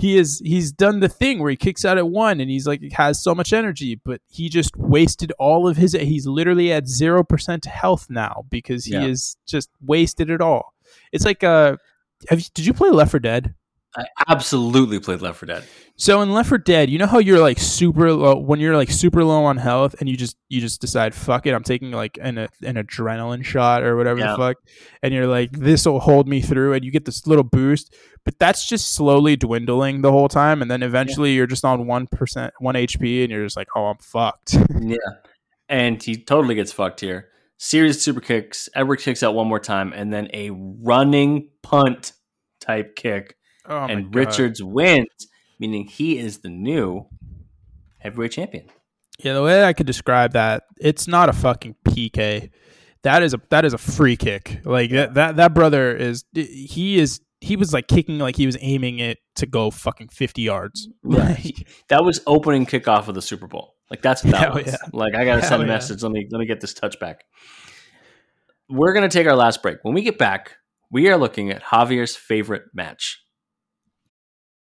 he is he's done the thing where he kicks out at one and he's like has so much energy, but he just wasted all of his he's literally at zero percent health now because he is just wasted it all. It's like uh have you, did you play Left 4 Dead?
I absolutely played Left 4 Dead.
So in Left 4 Dead, you know how you're like super low when you're like super low on health, and you just you just decide, fuck it, I'm taking like an an adrenaline shot or whatever
Yeah.
the fuck, and you're like, this will hold me through, and you get this little boost, but that's just slowly dwindling the whole time, and then eventually you're just on one percent, one HP, and you're just like, oh, I'm fucked.
Yeah. And he totally gets fucked here. Series super kicks. Edward kicks out one more time, and then a running punt type kick.
Oh my
and
God.
Richards wins, meaning he is the new heavyweight champion.
Yeah, the way I could describe that, it's not a fucking PK. That is a that is a free kick. Like that that that brother is he is he was like kicking like he was aiming it to go fucking 50 yards. Like,
That was opening kickoff of the Super Bowl. Like that's what that
Hell
was.
yeah.
Like I gotta send a
yeah.
message. Let me let me get this touchback. We're gonna take our last break. When we get back, we are looking at Javier's favorite match.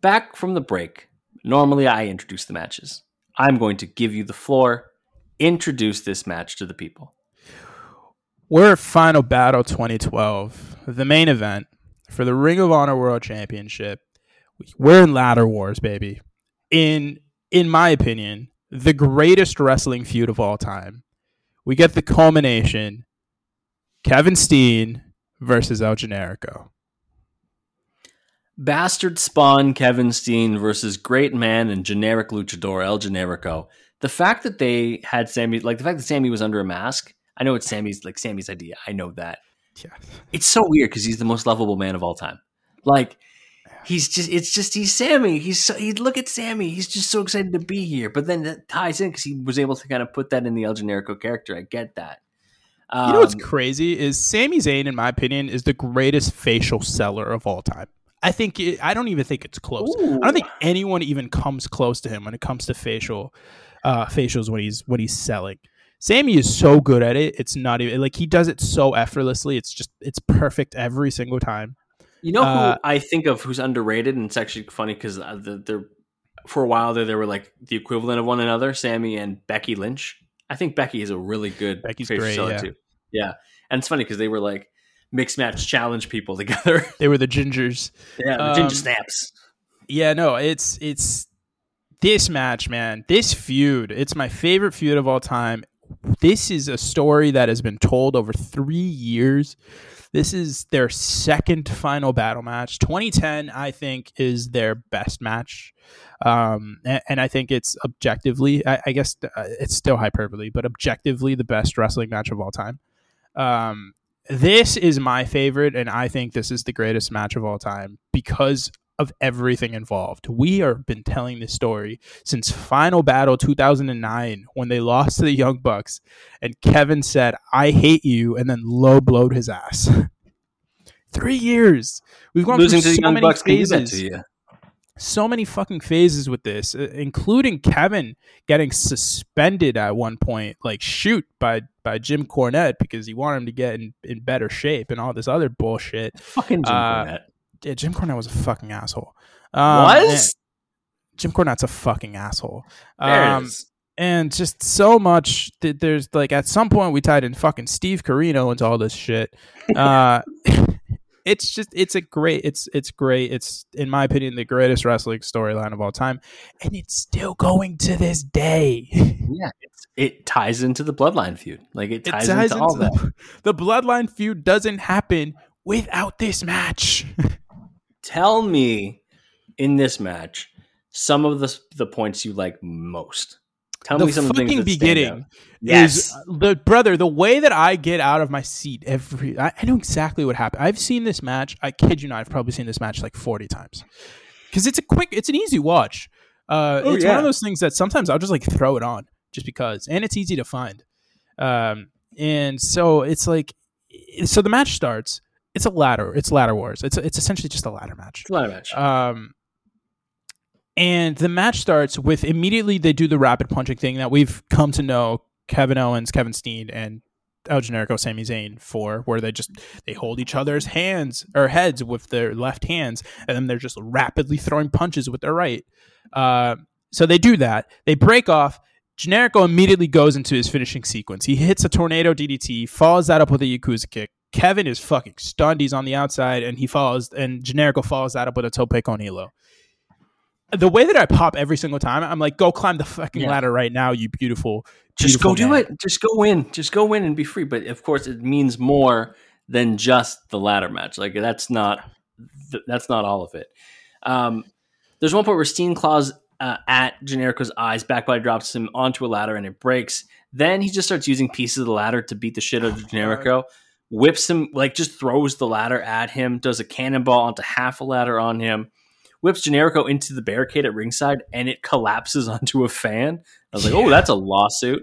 Back from the break. Normally I introduce the matches. I'm going to give you the floor. Introduce this match to the people.
We're at Final Battle 2012, the main event for the Ring of Honor World Championship. We're in ladder wars, baby. In in my opinion, the greatest wrestling feud of all time. We get the culmination: Kevin Steen versus El Generico.
Bastard Spawn Kevin Steen versus Great Man and generic luchador El Generico. The fact that they had Sami, like the fact that Sami was under a mask, I know it's Sami's like Sami's idea. I know that.
Yeah.
It's so weird because he's the most lovable man of all time. Like he's just it's just he's Sami. He's so, he look at Sami. He's just so excited to be here. But then that ties in because he was able to kind of put that in the El Generico character. I get that.
You know what's
Um,
crazy is Sami Zayn, in my opinion, is the greatest facial seller of all time. I think it, I don't even think it's close. I don't think anyone even comes close to him when it comes to facial uh, facials when he's when he's selling. Sami is so good at it. It's not even like he does it so effortlessly. It's just it's perfect every single time.
You know who
Uh,
I think of who's underrated, and it's actually funny because they're for a while there they were like the equivalent of one another, Sami and Becky Lynch. I think Becky is a really good
Becky's great, yeah.
too. Yeah, and it's funny because they were like mixed match challenge people together.
They were the gingers.
yeah, the
Um,
ginger snaps.
Yeah, no, it's it's this match, man. This feud, it's my favorite feud of all time. This is a story that has been told over 3 years. This is their second final battle match. 2010, I think, is their best match. Um, and, and I think it's objectively, I, I guess uh, it's still hyperbole, but objectively the best wrestling match of all time. Um, this is my favorite, and I think this is the greatest match of all time because of everything involved. We have been telling this story since Final Battle 2009 when they lost to the Young Bucks, and Kevin said, "I hate you," and then low blowed his ass. Three years. We've gone
Losing
through
the
so
Young
many
Bucks can do that
phases. So many fucking phases with this, uh, including Kevin getting suspended at one point, like shoot by by Jim Cornette because he wanted him to get in, in better shape and all this other bullshit.
Fucking Jim
Uh,
Cornette.
Yeah, Jim Cornette was a fucking asshole. Um,
Was?
and Jim Cornette's a fucking asshole. Um, and just so much that there's like at some point we tied in fucking Steve Corino into all this shit. Uh, it's just it's a great it's it's great. It's in my opinion the greatest wrestling storyline of all time, and it's still going to this day.
Yeah, it's, it ties into the Bloodline feud. Like it
It
ties,
ties
into all
into
that.
the, the bloodline feud doesn't happen without this match.
Tell me in this match some of the the points you like most. Tell
the
me some the
fucking beginning.
Yes.
is the brother the way that i get out of my seat every I, I know exactly what happened. I've seen this match i kid you not i've probably seen this match like 40 times. Because it's a quick it's an easy watch. Uh
Oh,
it's one of those things that sometimes i'll just like throw it on just because and it's easy to find. Um and so it's like so the match starts it's a ladder it's ladder wars. It's it's essentially just a ladder match.
It's a ladder match.
um, and the match starts with immediately they do the rapid punching thing that we've come to know Kevin Owens, Kevin Steen, and El Generico, Sami Zayn for, where they just they hold each other's hands or heads with their left hands, and then they're just rapidly throwing punches with their right. Uh, so they do that. They break off. Generico immediately goes into his finishing sequence. He hits a tornado DDT, follows that up with a Yakuza kick. Kevin is fucking stunned. He's on the outside, and he falls, and Generico follows that up with a tope con hilo. The way that I pop every single time, I'm like, go climb the fucking
Yeah.
ladder right now, you beautiful.
just go
beautiful
do
man."
it. Just go in. Just go in and be free. But of course, it means more than just the ladder match. Like that's not that's not all of it. Um, there's one point where Steen claws uh, at Generico's eyes, backbody drops him onto a ladder, and it breaks. Then he just starts using pieces of the ladder to beat the shit out of Generico. Whips him, like just throws the ladder at him, does a cannonball onto half a ladder on him, whips Generico into the barricade at ringside, and it collapses onto a fan. I was like, oh, that's a lawsuit.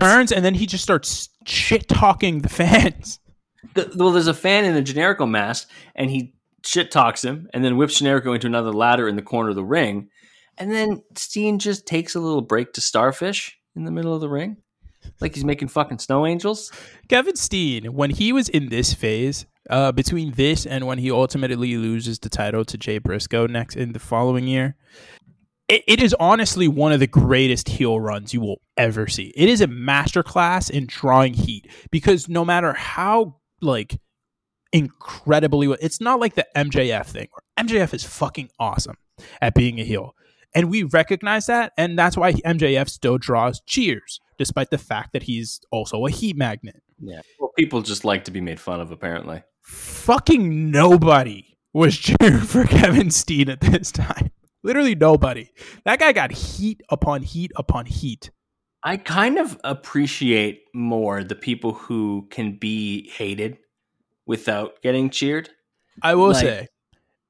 turns, and then he just starts shit talking the fans.
The, well, there's a fan in a Generico mask, and he shit talks him, and then whips Generico into another ladder in the corner of the ring, and then Steen just takes a little break to Starfish in the middle of the ring, like he's making fucking snow angels.
Kevin Steen, when he was in this phase, uh, between this and when he ultimately loses the title to Jay Briscoe next in the following year, it, it is honestly one of the greatest heel runs you will ever see. It is a masterclass in drawing heat because no matter how like incredibly, it's not like the MJF thing. MJF is fucking awesome at being a heel. And we recognize that, and that's why MJF still draws cheers, despite the fact that he's also a heat magnet.
Yeah, well, people just like to be made fun of, apparently.
Fucking nobody was cheering for Kevin Steen at this time. Literally nobody. That guy got heat upon heat upon heat.
I kind of appreciate more the people who can be hated without getting cheered.
I will
Like-
say,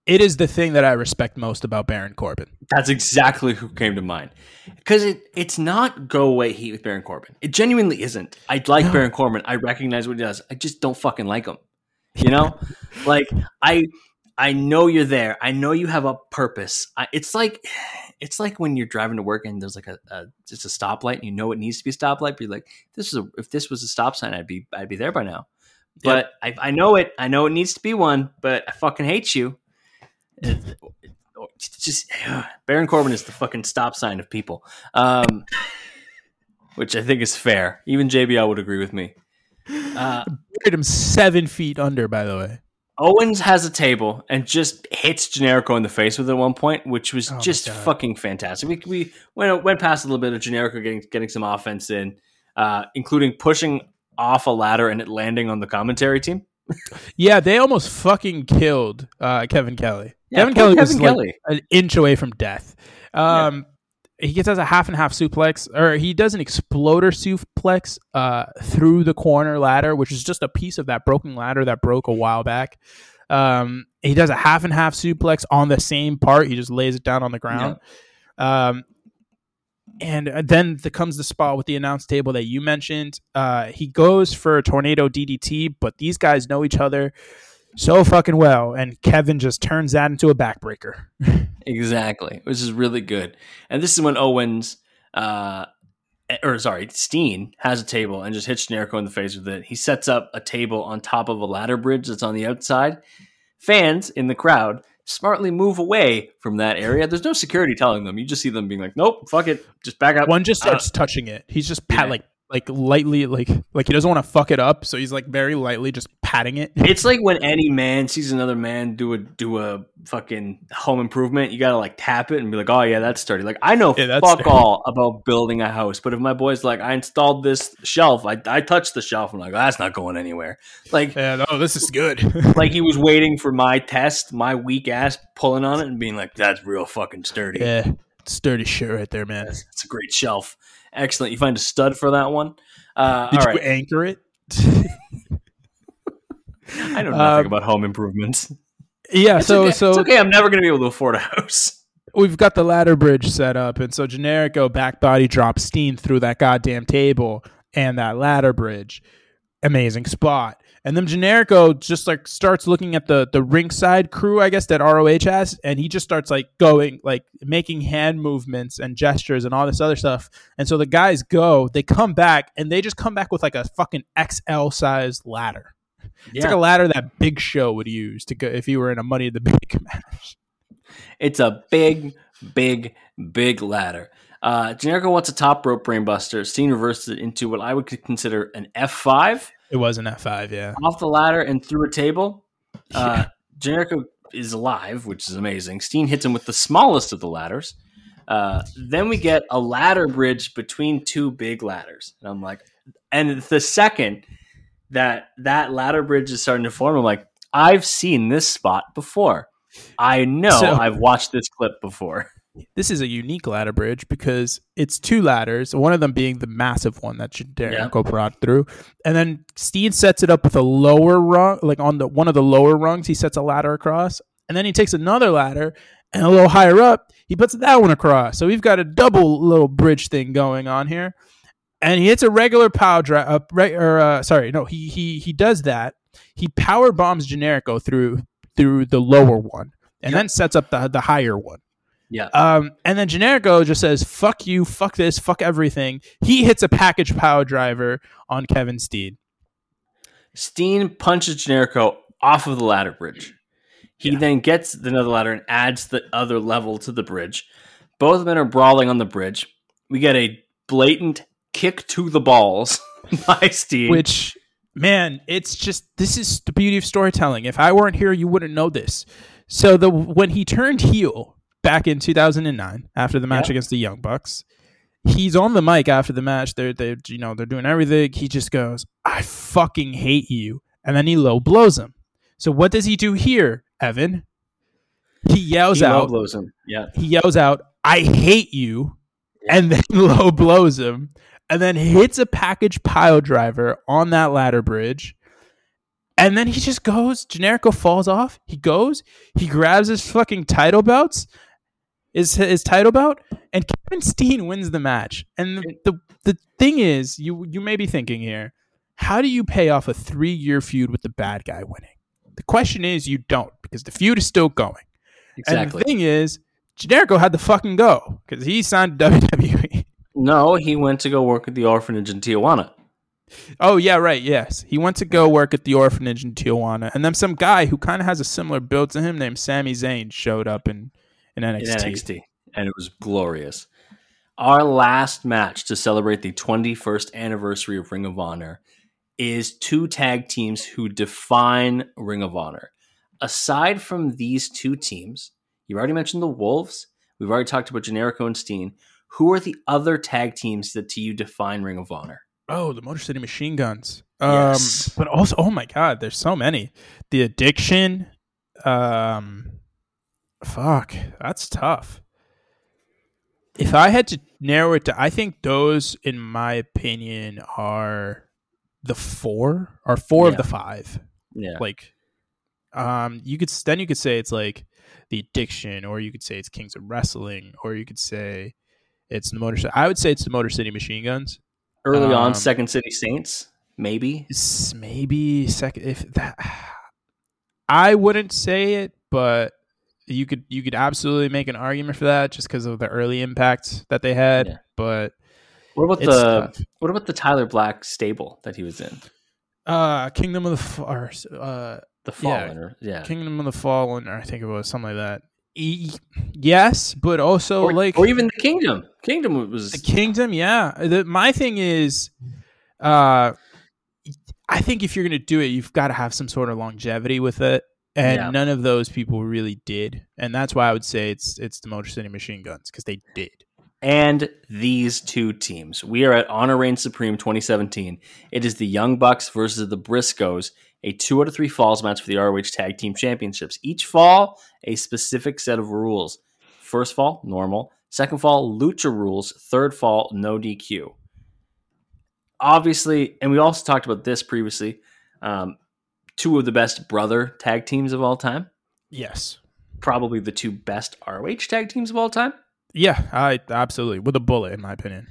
it is the thing that I respect most about Baron Corbin.
That's exactly who came to mind. Because it it's not go away heat with Baron Corbin. It genuinely isn't. I like
No.
Baron Corbin. I recognize what he does. I just don't fucking like him. You know, like I I know you're there. I know you have a purpose. I, it's like it's like when you're driving to work and there's like a, a it's a stoplight and you know it needs to be a stoplight. But you're like, this is a if this was a stop sign, I'd be I'd be there by now. But I, I know it. I know it needs to be one. But I fucking hate you. It- it's just Baron Corbin is the fucking stop sign of people, um, which I think is fair. Even JBL would agree with me. Uh,
Buried him seven feet under, by the way.
Owens has a table and just hits Generico in the face with it at one point, which was
Oh
just fucking fantastic. We, we went went past a little bit of Generico getting getting some offense in, uh, including pushing off a ladder and it landing on the commentary team.
Yeah, they almost fucking killed uh, Kevin Kelly.
Yeah,
Kevin Kelly was
Kevin
like an inch away from death. Um, He gets as a half and half suplex, or he does an exploder suplex uh, through the corner ladder, which is just a piece of that broken ladder that broke a while back. Um, he does a half and half suplex on the same part. He just lays it down on the ground. Um, and then there comes the spot with the announce table that you mentioned. Uh, he goes for a tornado DDT, but these guys know each other so fucking well, and Kevin just turns that into a backbreaker.
Exactly, which is really good. And this is when Owens, uh, or sorry, Steen has a table and just hits Generico in the face with it. He sets up a table on top of a ladder bridge that's on the outside. Fans in the crowd smartly move away from that area. There's no security telling them. You just see them being like, "Nope, fuck it, just back up."
One just
Uh,
starts touching it. He's just pat
yeah.
like like lightly like like he doesn't want to fuck it up, so he's like very lightly just patting it.
It's like when any man sees another man do a do a fucking home improvement, you gotta like tap it and be like, "Oh yeah, that's sturdy." Like I know
Yeah,
fuck
sturdy.
all about building a house, but if my boy's like, "I installed this shelf," I I touched the shelf, I'm like, oh, "That's not going anywhere." Like
And oh, this is good.
like he was waiting for my test, my weak ass pulling on it and being like, "That's real fucking sturdy."
yeah, sturdy shit right there, man.
It's a great shelf. Excellent. You find a stud for that one. Uh,
Did
all
you anchor it?
I know nothing
Um,
about home improvements.
yeah.
It's
so
okay.
so
it's okay. I'm never going to be able to afford a house.
we've got the ladder bridge set up, and so Generico back body drops Steen through that goddamn table and that ladder bridge. Amazing spot. And then Generico just like starts looking at the the ringside crew, I guess that ROH has, and he just starts like going, like making hand movements and gestures and all this other stuff. And so the guys go, they come back, and they just come back with like a fucking XL sized ladder. It's like a ladder that Big Show would use to go if he were in a Money in the Bank match.
It's a big, big, big ladder. Uh, Generico wants a top rope brainbuster. Steen reverses it into what I would consider an F5
It was an F5, yeah.
off the ladder and through a table. Uh, Generico is alive, which is amazing. Steen hits him with the smallest of the ladders. Uh, then we get a ladder bridge between two big ladders. And I'm like, and the second that that ladder bridge is starting to form, I'm like, I've seen this spot before. I know
So-
I've watched this clip before.
This is a unique ladder bridge because it's two ladders, one of them being the massive one that Generico brought through. And then Steen sets it up with a lower rung, like on the one of the lower rungs, he sets a ladder across. And then he takes another ladder and a little higher up, he puts that one across. So we've got a double little bridge thing going on here. And he hits a regular power drive, uh, re- or uh, sorry, no, he he he does that. He power bombs Generico through through the lower one, and
Yep.
then sets up the the higher one.
Yeah.
Um, and then Generico just says, fuck you, fuck this, fuck everything. He hits a package power driver on Kevin Steed.
Steen punches Generico off of the ladder bridge. He then gets another ladder and adds the other level to the bridge. Both men are brawling on the bridge. We get a blatant kick to the balls by Steen.
Which, man, it's just, this is the beauty of storytelling. If I weren't here, you wouldn't know this. So the when he turned heel back in 2009 after the match
Yeah.
against the Young Bucks, he's on the mic after the match. They're, they you know, they're doing everything. He just goes, I fucking hate you. And then he low blows him. So what does he do here, Evan? He yells
he low
out,
blows him. Yeah.
he yells out, I hate you, and then low blows him, and then hits a package pile driver on that ladder bridge. And then he just goes, Generico falls off. He goes, he grabs his fucking title belts, his, his title belt, and Kevin Steen wins the match. And the, the, the thing is, you you may be thinking here, how do you pay off a three year feud with the bad guy winning? The question is, you don't, because the feud is still going.
Exactly.
And the thing is, Generico had to fucking go because he signed WWE.
no, he went to go work at the orphanage in Tijuana.
Oh yeah, right. Yes, he went to go work at the orphanage in Tijuana, and then some guy who kind of has a similar build to him named Sami Zayn showed up in in NXT.
in NXT, and it was glorious. Our last match to celebrate the 21st anniversary of Ring of Honor is two tag teams who define Ring of Honor. Aside from these two teams, you already mentioned the Wolves. We've already talked about Generico and Steen. Who are the other tag teams that to you define Ring of Honor?
Oh, the Motor City Machine Guns. Um,
Yes.
but also, oh my God, there's so many. The Addiction. Um, fuck, that's tough. If I had to narrow it to, I think those, in my opinion, are the four, are four of the five.
Yeah.
like um you could then you could say it's like the addiction or you could say it's kings of wrestling or you could say it's the motor i would say it's the motor city machine guns
Early on,
um,
Second City Saints, maybe.
Maybe second if that i wouldn't say it but you could you could absolutely make an argument for that just because of the early impact that they had
Yeah.
but
What about the
tough.
what about the Tyler Black stable that he was in?
uh kingdom of the or, uh
The
Yeah.
Fallen, or yeah,
kingdom of the fallen or i think it was something like that e- yes but also
or,
like
or even the Kingdom. Kingdom was
The kingdom, yeah. The, my thing is, uh, I think if you're gonna do it, you've got to have some sort of longevity with it, and
Yeah.
none of those people really did, and that's why I would say it's it's the Motor City Machine Guns because they did.
and these two teams. We are at Honor Reign Supreme 2017. It is the Young Bucks versus the Briscoes, a two out of three falls match for the ROH Tag Team Championships. Each fall, a specific set of rules. First fall, normal. Second fall, lucha rules. Third fall, no DQ. Obviously, and we also talked about this previously. Um, two of the best brother tag teams of all time.
Yes.
Probably the two best ROH tag teams of all time.
Yeah, I absolutely with a bullet in my opinion.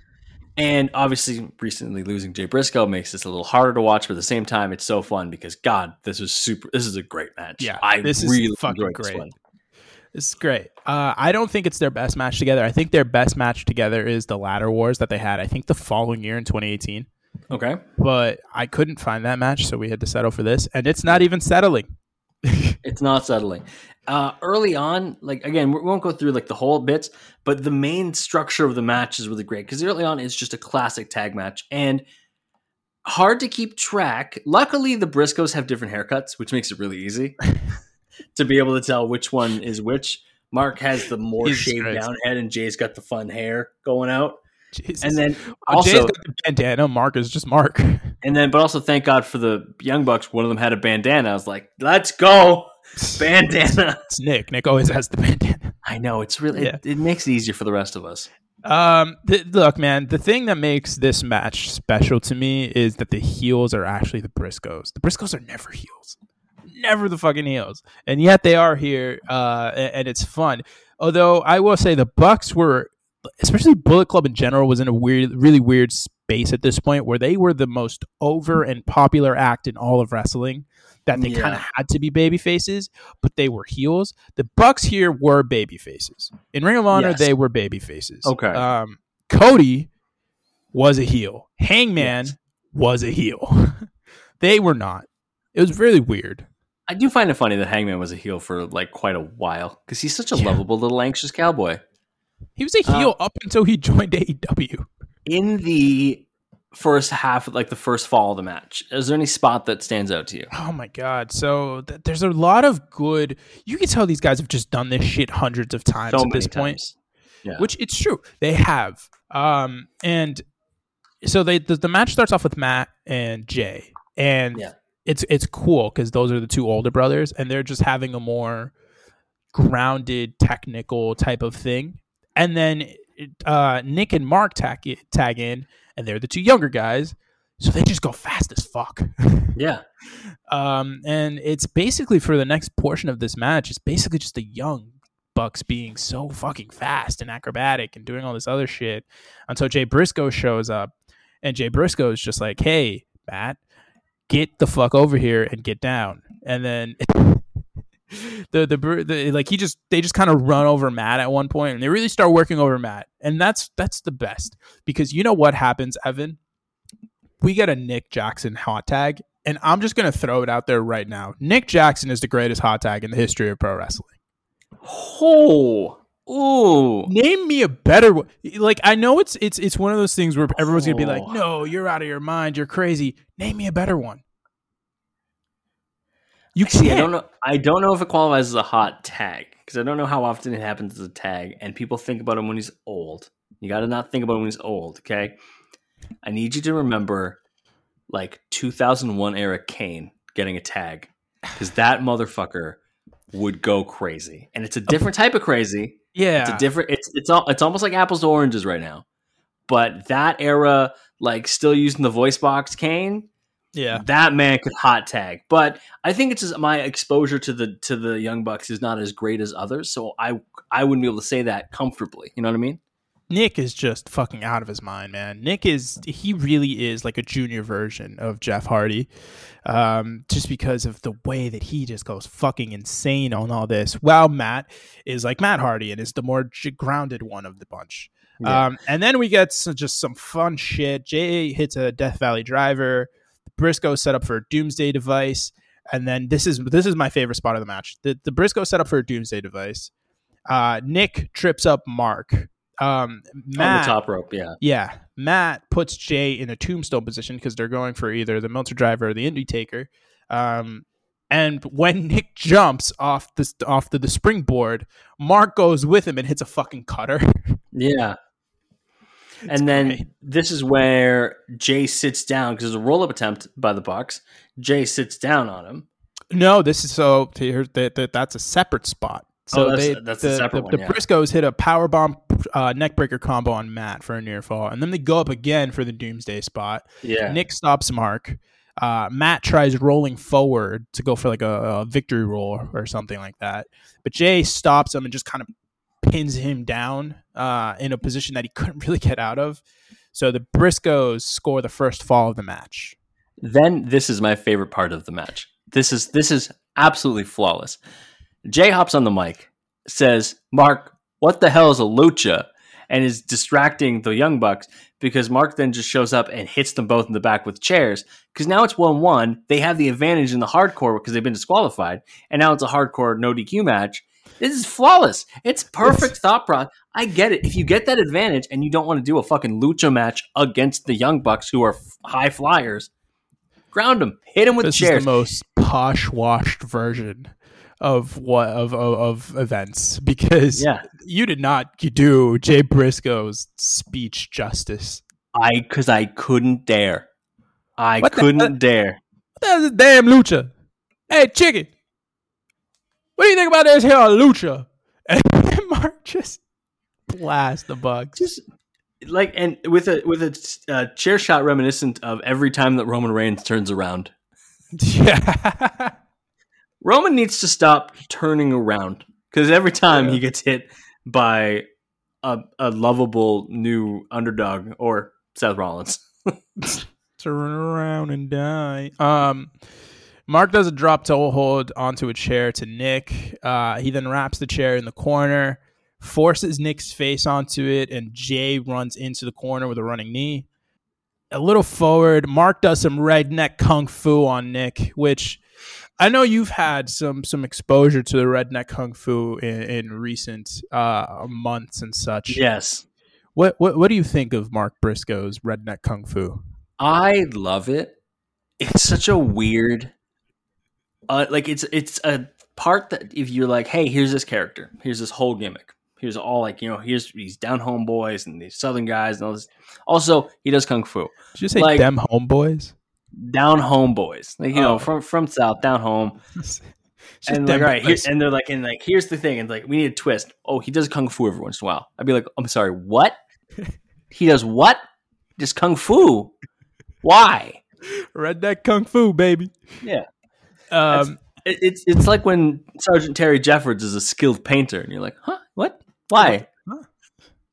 And obviously, recently losing Jay Briscoe makes this a little harder to watch, but at the same time, it's so fun because God, this was super. This is a great match.
Yeah,
I
this is
really
fucking
enjoyed this
great.
one.
This is great. Uh, I don't think it's their best match together. I think their best match together is the Ladder Wars that they had. I think the following year in 2018.
Okay,
but I couldn't find that match, so we had to settle for this, and it's not even settling.
it's not settling. Uh, early on, like again, we won't go through like the whole bits, but the main structure of the match is really great because early on it's just a classic tag match and hard to keep track. Luckily, the Briscoes have different haircuts, which makes it really easy to be able to tell which one is which. Mark has the more
Jesus
shaved
Christ.
down head, and Jay's got the fun hair going out.
Jesus.
And then
Oh, Jay's
also,
got the bandana. Mark is just Mark.
and then, but also, thank God for the Young Bucks. One of them had a bandana. I was like, "Let's go, bandana!"
It's Nick. Nick always has the bandana.
I know it's really
Yeah.
it, it makes it easier for the rest of us.
Um, th- look, man. The thing that makes this match special to me is that the heels are actually the Briscoes. The Briscoes are never heels, never the fucking heels, and yet they are here. Uh, a- and it's fun. Although I will say the Bucks were, especially Bullet Club in general, was in a weird, really weird space at this point where they were the most over and popular act in all of wrestling. That they
Yeah.
kind of had to be baby faces, but they were heels. The Bucks here were baby faces. In Ring of Honor,
Yes.
they were baby faces.
Okay.
Um, Cody was a heel. Hangman
Yes.
was a heel. they were not. It was really weird.
I do find it funny that Hangman was a heel for like quite a while because he's such a
Yeah.
lovable little anxious cowboy.
He was a
Uh,
heel up until he joined AEW.
In the first half, like the first fall of the match, is there any spot that stands out to you?
Oh my god! So th- there's a lot of good. You can tell these guys have just done this shit hundreds of times
So
at this point.
Yeah.
which it's true they have um and so they the, the match starts off with matt and jay and
Yeah.
it's it's cool because those are the two older brothers and they're just having a more grounded technical type of thing and then uh nick and mark tag, tag in and they're the two younger guys So they just go fast as fuck.
Yeah.
Um, and it's basically for the next portion of this match, it's basically just the young Bucks being so fucking fast and acrobatic and doing all this other shit until Jay Briscoe shows up. And Jay Briscoe is just like, hey, Matt, get the fuck over here and get down. And then the, the the like he just they just kind of run over Matt at one point and they really start working over Matt. And that's that's the best because you know what happens, Evan? We get a Nick Jackson hot tag and I'm just going to throw it out there right now. Nick Jackson is the greatest hot tag in the history of pro wrestling.
Oh. Ooh.
Name me a better one. Like I know it's it's it's one of those things where everyone's gonna be like,
Oh.
"No, you're out of your mind. You're crazy." Name me a better one. You
See, I don't know. I don't know if it qualifies as a hot tag because I don't know how often it happens as a tag, and people think about him when he's old. You got to not think about him when he's old. Okay. I need you to remember, like 2001 era Kane getting a tag because that motherfucker would go crazy, and it's a different type of crazy.
Yeah,
It's a different. It's it's all. It's almost like apples to oranges right now. But that era, like still using the voice box Kane,
yeah.
that man could hot tag. But I think it's just my exposure to the to the Young Bucks is not as great as others, so I I wouldn't be able to say that comfortably. You know what I mean?
Nick is just fucking out of his mind, man. Nick is he really is like a junior version of Jeff Hardy, um, just because of the way that he just goes fucking insane on all this. While Matt is like Matt Hardy and is the more j- grounded one of the bunch.
Yeah.
Um, and then we get some, just some fun shit. Jay hits a Death Valley driver. Briscoe set up for a Doomsday device, and then this is this is my favorite spot of the match. The the Briscoe set up for a Doomsday device. Uh, Nick trips up Mark. Um,
On
Matt,
the top rope, yeah.
yeah, Matt puts Jay in a tombstone position because they're going for either the Meltzer driver or the Indy Taker. Um, and when Nick jumps off the off the, the springboard, Mark goes with him and hits a fucking cutter.
Yeah. And then
great.
this is where Jay sits down because there's a roll up attempt by the Bucks. Jay sits down on him.
no, this is so here that, that that's a separate spot. So
Oh, that's-
they,
that's a
the,
separate
the,
one,
the
yeah.
Briscoes hit a power bomb uh, neckbreaker combo on Matt for a near fall, and then they go up again for the Doomsday spot.
Yeah.
Nick stops Mark. Uh, Matt tries rolling forward to go for like a, a victory roll or something like that, but Jay stops him and just kind of pins him down uh, in a position that he couldn't really get out of. So the Briscoes score the first fall of the match.
Then this is my favorite part of the match. This is this is absolutely flawless. Jay hops on the mic, says, "Mark, what the hell is a lucha?" and is distracting the Young Bucks because Mark then just shows up and hits them both in the back with chairs. Because now it's one one. They have the advantage in the hardcore because they've been disqualified, and now it's a hardcore no DQ match. This is flawless. It's perfect thought process. I get it. If you get that advantage and you don't want to do a fucking lucha match against the Young Bucks, who are f- high flyers, ground them, hit them with
this
chairs.
is the most posh washed version of what of, of of events because
Yeah.
you did not do Jay Briscoe's speech justice.
I because I couldn't dare. I
What
couldn't
hell?
dare.
That's the this damn lucha? Hey, chicken, what do you think about this here lucha? And Mark just blast the Bucks.
Just like and with a with a uh, chair shot reminiscent of every time that Roman Reigns turns around.
yeah,
Roman needs to stop turning around because every time he gets hit by a, a lovable new underdog or Seth Rollins.
turn around and die. Um, Mark does a drop toe hold onto a chair to Nick. Uh, he then wraps the chair in the corner, forces Nick's face onto it, and Jay runs into the corner with a running knee. A little forward, Mark does some redneck kung fu on Nick, which I know you've had some some exposure to the redneck kung fu in, in recent uh, months and such.
yes,
What, what what do you think of Mark Briscoe's redneck kung fu?
I love it. It's such a weird, uh, like it's it's a part that if you're like, hey, here's this character, here's this whole gimmick, here's all like you know, here's these down home boys and these southern guys and all this. Also, he does kung fu.
Did you say
Like-
them homeboys?
Down home boys, like you
Oh.
know, from from south down home, and like right, here, and they're like, and like here's the thing, and like we need a twist. Oh, he does kung fu every once in a while. I'd be like, I'm sorry, what? he does what? Just kung fu. Why?
Redneck kung fu, baby.
Yeah.
Um,
It, it's it's like when Sergeant Terry Jeffords is a skilled painter, and you're like, huh? What? Why?
Huh?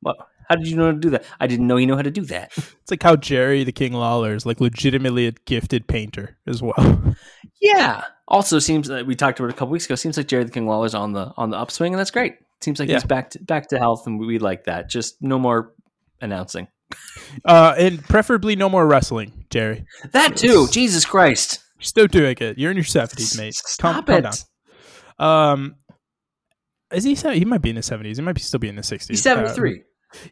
What? How did you know how to do that? I didn't know you know how to do that.
it's like how Jerry the King Lawler is like legitimately a gifted painter as well.
yeah. Also, seems that we talked about it a couple weeks ago. Seems like Jerry the King Lawler's on the on the upswing, and that's great. Seems like he's back to back to health, and we like that. Just no more announcing
Uh, and preferably no more wrestling, Jerry.
that too. Jesus Christ!
Still doing it. You're in your seventies, mate.
Stop
calm
it.
down. Um, is he? He might be in the seventies. He might be still be in the sixties.
He's seventy three.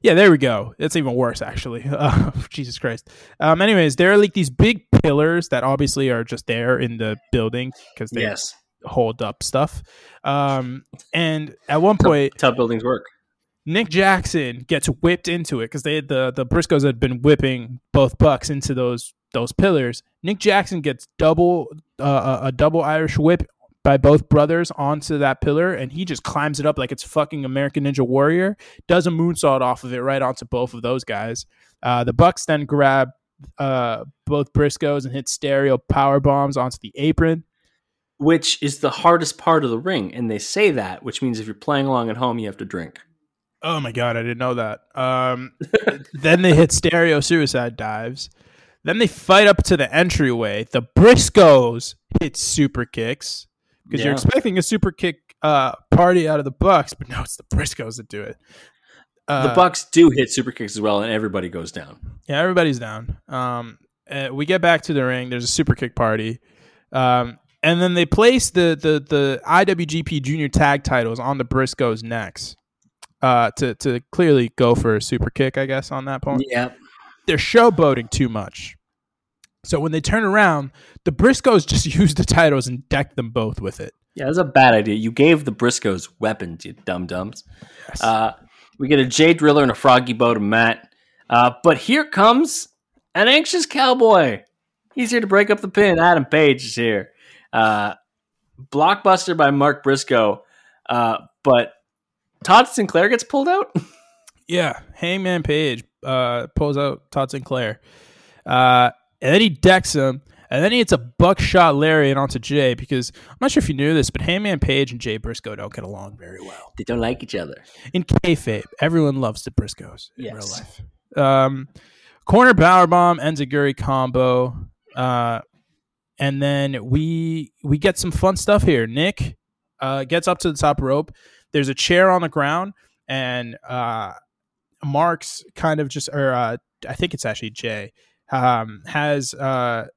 Yeah, there we go. That's even worse, actually. Uh, Jesus Christ. Um, anyways, there are like these big pillars that obviously are just there in the building because they
yes,
hold up stuff. Um, and at one point,
how buildings work.
Nick Jackson gets whipped into it because they the the Briscoes had been whipping both Bucks into those those pillars. Nick Jackson gets double uh, a a double Irish whip by both brothers onto that pillar, and he just climbs it up like it's fucking American Ninja Warrior. Does a moonsault off of it right onto both of those guys. Uh, the Bucks then grab uh, both Briscoes and hit stereo power bombs onto the apron.
Which is the hardest part of the ring, and they say that, which means if you're playing along at home, you have to drink.
Oh my god, I didn't know that. Um, then they hit stereo suicide dives. Then they fight up to the entryway. The Briscoes hit super kicks because you're expecting a super kick uh, party out of the Bucks, but no, it's the Briscoes that do it. Uh,
the Bucks do hit super kicks as well, and everybody goes down.
Yeah, everybody's down. Um, uh, we get back to the ring. There's a super kick party, um, and then they place the the the IWGP Junior Tag titles on the Briscoes' necks uh, to to clearly go for a super kick. I guess on that point,
Yeah,
they're showboating too much. So when they turn around, the Briscoes just use the titles and deck them both with it.
yeah, that's a bad idea. You gave the Briscoes weapons, you dum dums. Uh, we get a Jay Driller and a Froggy Bow to Matt, uh, but here comes an anxious cowboy. He's here to break up the pin. Adam Page is here. Uh, blockbuster by Mark Briscoe, uh, but Todd Sinclair gets pulled out.
Yeah, Hangman Page uh, pulls out Todd Sinclair, uh, and then he decks him, and then he hits a buckshot lariat onto Jay because I'm not sure if you knew this, but Hangman Page and Jay Briscoe don't get along very well.
they don't like each other.
In kayfabe, everyone loves the Briscoes in
Yes.
real life. Um, corner powerbomb enziguri combo, uh, and then we we get some fun stuff here. Nick uh, gets up to the top rope. There's a chair on the ground, and uh, Marks kind of just, or uh, I think it's actually Jay, um, has uh,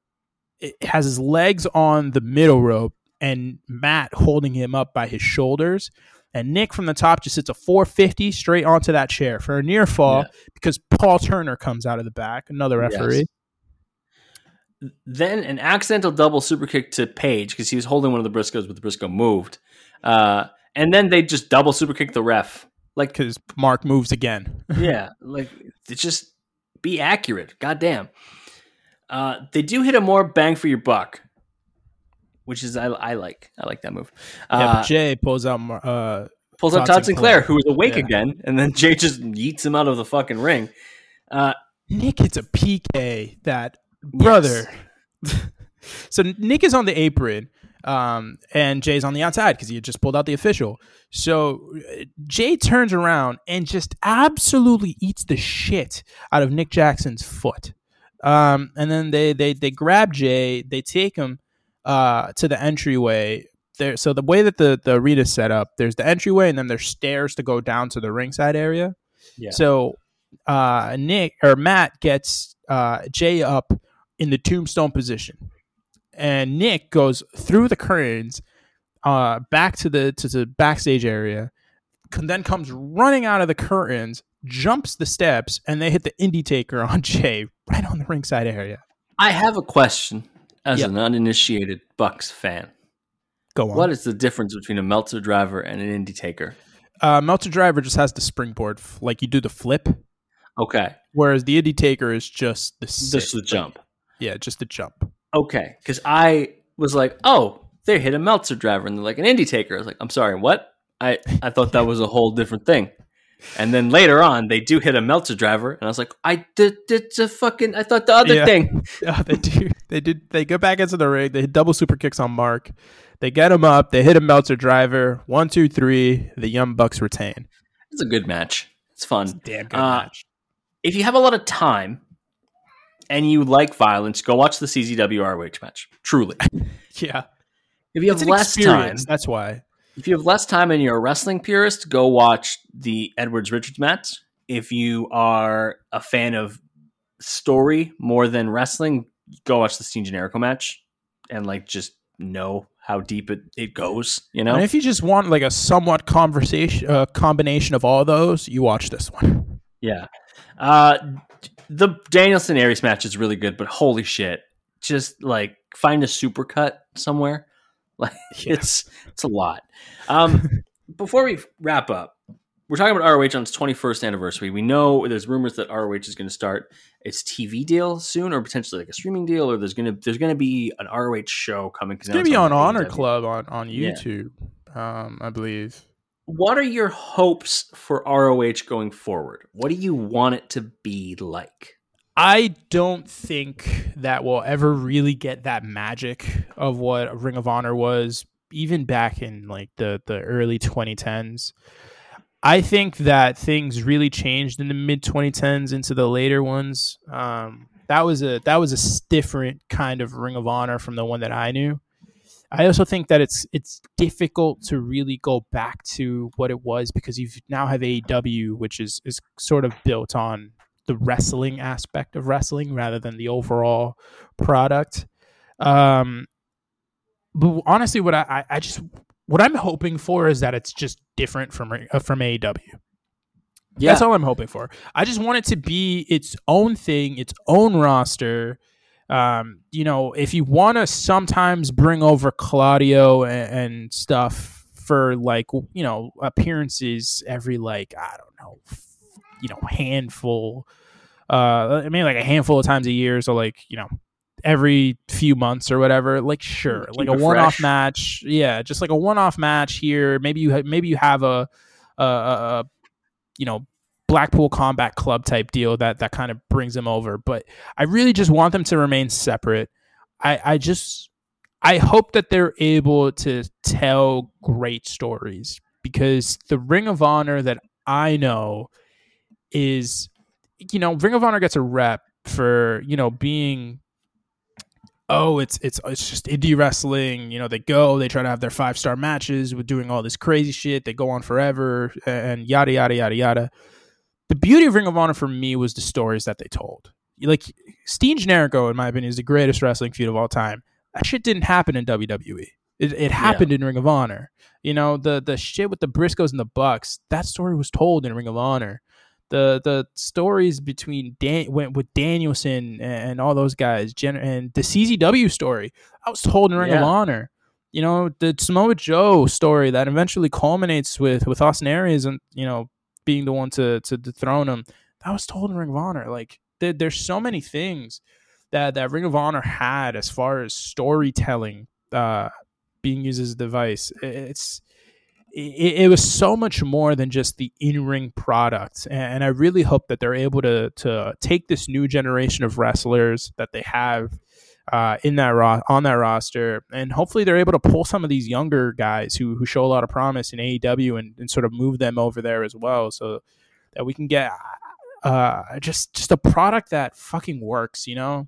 has his legs on the middle rope, and Matt holding him up by his shoulders. And Nick from the top just hits a 450 straight onto that chair for a near fall because Paul Turner comes out of the back, another
Yes.
referee.
Then an accidental double super kick to Page because he was holding one of the Briscoes, but the Briscoe moved. Uh, and then they just double super kick the ref. Like,
Because Mark moves again.
yeah, like it's just be accurate. Goddamn. Uh, they do hit a more bang for your buck, which is I, I like. I like that move.
yeah,
Uh,
but Jay pulls out. Uh,
pulls out
Todd
Todd Sinclair,
Sinclair.
who is awake
Yeah.
again, and then Jay just yeets him out of the fucking ring. Uh,
Nick hits a PK that brother. so Nick is on the apron, um, and Jay's on the outside because he had just pulled out the official. So uh, Jay turns around and just absolutely eats the shit out of Nick Jackson's foot. Um, and then they they they grab Jay, they take him uh, to the entryway. There, so the way that the the arena's set up, there's the entryway, and then there's stairs to go down to the ringside area.
Yeah.
So uh, Nick or Matt gets uh, Jay up in the tombstone position, and Nick goes through the curtains uh, back to the to the backstage area, then comes running out of the curtains, jumps the steps, and they hit the indie taker on Jay right on the ringside area.
I have a question as
Yeah.
an uninitiated Bucks fan.
Go on.
What is the difference between a Meltzer driver and an indie taker?
uh, Meltzer Driver just has the springboard, like you do the flip,
Okay,
whereas the indie taker is just the sit,
just the
like-
jump.
yeah, just the jump.
Okay, because I was like, oh, they hit a Meltzer driver, and they're like an indie taker. I was like, I'm sorry, what? I I thought that was a whole different thing. And then later on, they do hit a Meltzer driver, and I was like, I did, did the fucking, I thought the other
Yeah.
thing.
Yeah, they do. They did. They go back into the ring. They hit double super kicks on Mark. They get him up. They hit a Meltzer driver. One, two, three. The Young Bucks retain.
It's a good match. It's fun.
Damn good
Uh,
match.
If you have a lot of time and you like violence, go watch the CZW ROH match. Truly.
Yeah,
If you have less time.
That's why.
if you have less time and you're a wrestling purist, go watch the Edwards Richards match. If you are a fan of story more than wrestling, go watch the Steen Generico match and like just know how deep it, it goes. You know,
And if you just want like a somewhat conversation, uh, combination of all those, you watch this one.
yeah. Uh, the Danielson Aries match is really good, but holy shit, just like find a supercut somewhere. Like
Yeah.
it's it's a lot. Um, before we wrap up, we're talking about ROH on its 21st anniversary. We know there's rumors that ROH is going to start its TV deal soon, or potentially like a streaming deal, or there's going to there's to be an ROH show coming.
It's gonna be on Honor Club on on
Yeah.
YouTube, um, I believe.
What are your hopes for ROH going forward? What do you want it to be like?
I don't think that we'll ever really get that magic of what Ring of Honor was, even back in like the the early 2010s. I think that things really changed in the mid 2010s into the later ones. Um, that was a that was a different kind of Ring of Honor from the one that I knew. I also think that it's it's difficult to really go back to what it was because you now have AEW, which is is sort of built on the wrestling aspect of wrestling rather than the overall product. Um, but honestly, what I, I, I just what I'm hoping for is that it's just different from uh, from AEW. Yeah. That's all I'm hoping for. I just want it to be its own thing, its own roster. Um, you know, if you want to sometimes bring over Claudio and, and stuff for like you know appearances every like I don't know, you know handful. Uh, I mean like a handful of times a year, so like you know every few months or whatever. Like sure,
Keep
like a one-off
fresh.
match. Yeah, just like a one-off match here. Maybe you ha- maybe you have a a, a, a you know Blackpool Combat Club type deal that that kind of brings them over. But I really just want them to remain separate. I I just I hope that they're able to tell great stories because the Ring of Honor that I know is you know Ring of Honor gets a rep for you know being oh it's it's it's just indie wrestling you know they go they try to have their five star matches with doing all this crazy shit they go on forever and yada yada yada yada the beauty of ring of honor for me was the stories that they told. Like Steen Generico in my opinion is the greatest wrestling feud of all time. That shit didn't happen in WWE it, it happened in Ring of Honor. You know the the shit with the Briscoes and the Bucks that story was told in Ring of Honor. The the stories between Dan went with Danielson and all those guys, Jen, and the CZW story. I was told in Ring of Honor. You know the Samoa Joe story that eventually culminates with with Austin Aries and you know being the one to to dethrone him. That was told in Ring of Honor. Like there, there's so many things that that Ring of Honor had as far as storytelling uh, being used as a device. It's it, it was so much more than just the in-ring product and i really hope that they're able to to take this new generation of wrestlers that they have uh, in that ro- on that roster. And hopefully they're able to pull some of these younger guys who who show a lot of promise in AEW and, and sort of move them over there as well so that we can get uh, just just a product that fucking works you know?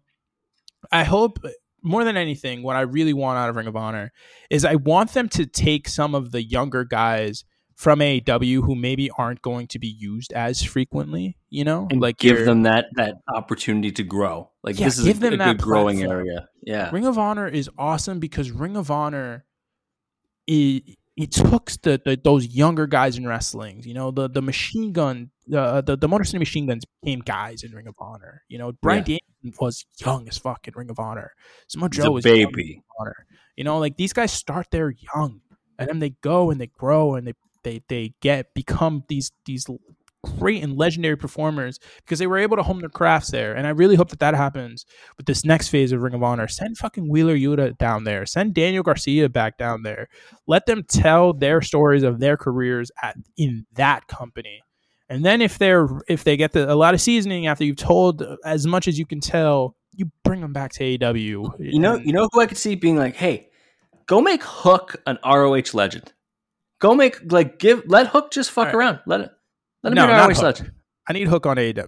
I hope more than anything, what I really want out of Ring of Honor is I want them to take some of the younger guys from AEW who maybe aren't going to be used as frequently, you know,
and
like
give them that that opportunity to grow. Like
Yeah,
this is
give
a,
them
a
that
good growing
platform.
area. Yeah,
Ring of Honor is awesome because Ring of Honor it it took the, the those younger guys in wrestling. You know, the the machine gun, the the, the Motor City Machine Guns became guys in Ring of Honor. You know, Bryan Danielson was young as fuck in Ring of Honor. Samoa Joe
a
was
baby.
Honor. You know, like these guys start there young, and then they go and they grow and they they they get become these these great and legendary performers because they were able to hone their crafts there. And I really hope that that happens with this next phase of Ring of Honor. Send fucking Wheeler Yuta down there. Send Daniel Garcia back down there. Let them tell their stories of their careers at in that company. And then if they're if they get the, a lot of seasoning after you've told as much as you can tell, you bring them back to AEW.
You know, you know who I could see being like, "Hey, go make Hook an ROH legend. Go make like give let Hook just fuck
All right.
around. Let it let him
No,
be an
not
ROH legend.
I need Hook on AEW.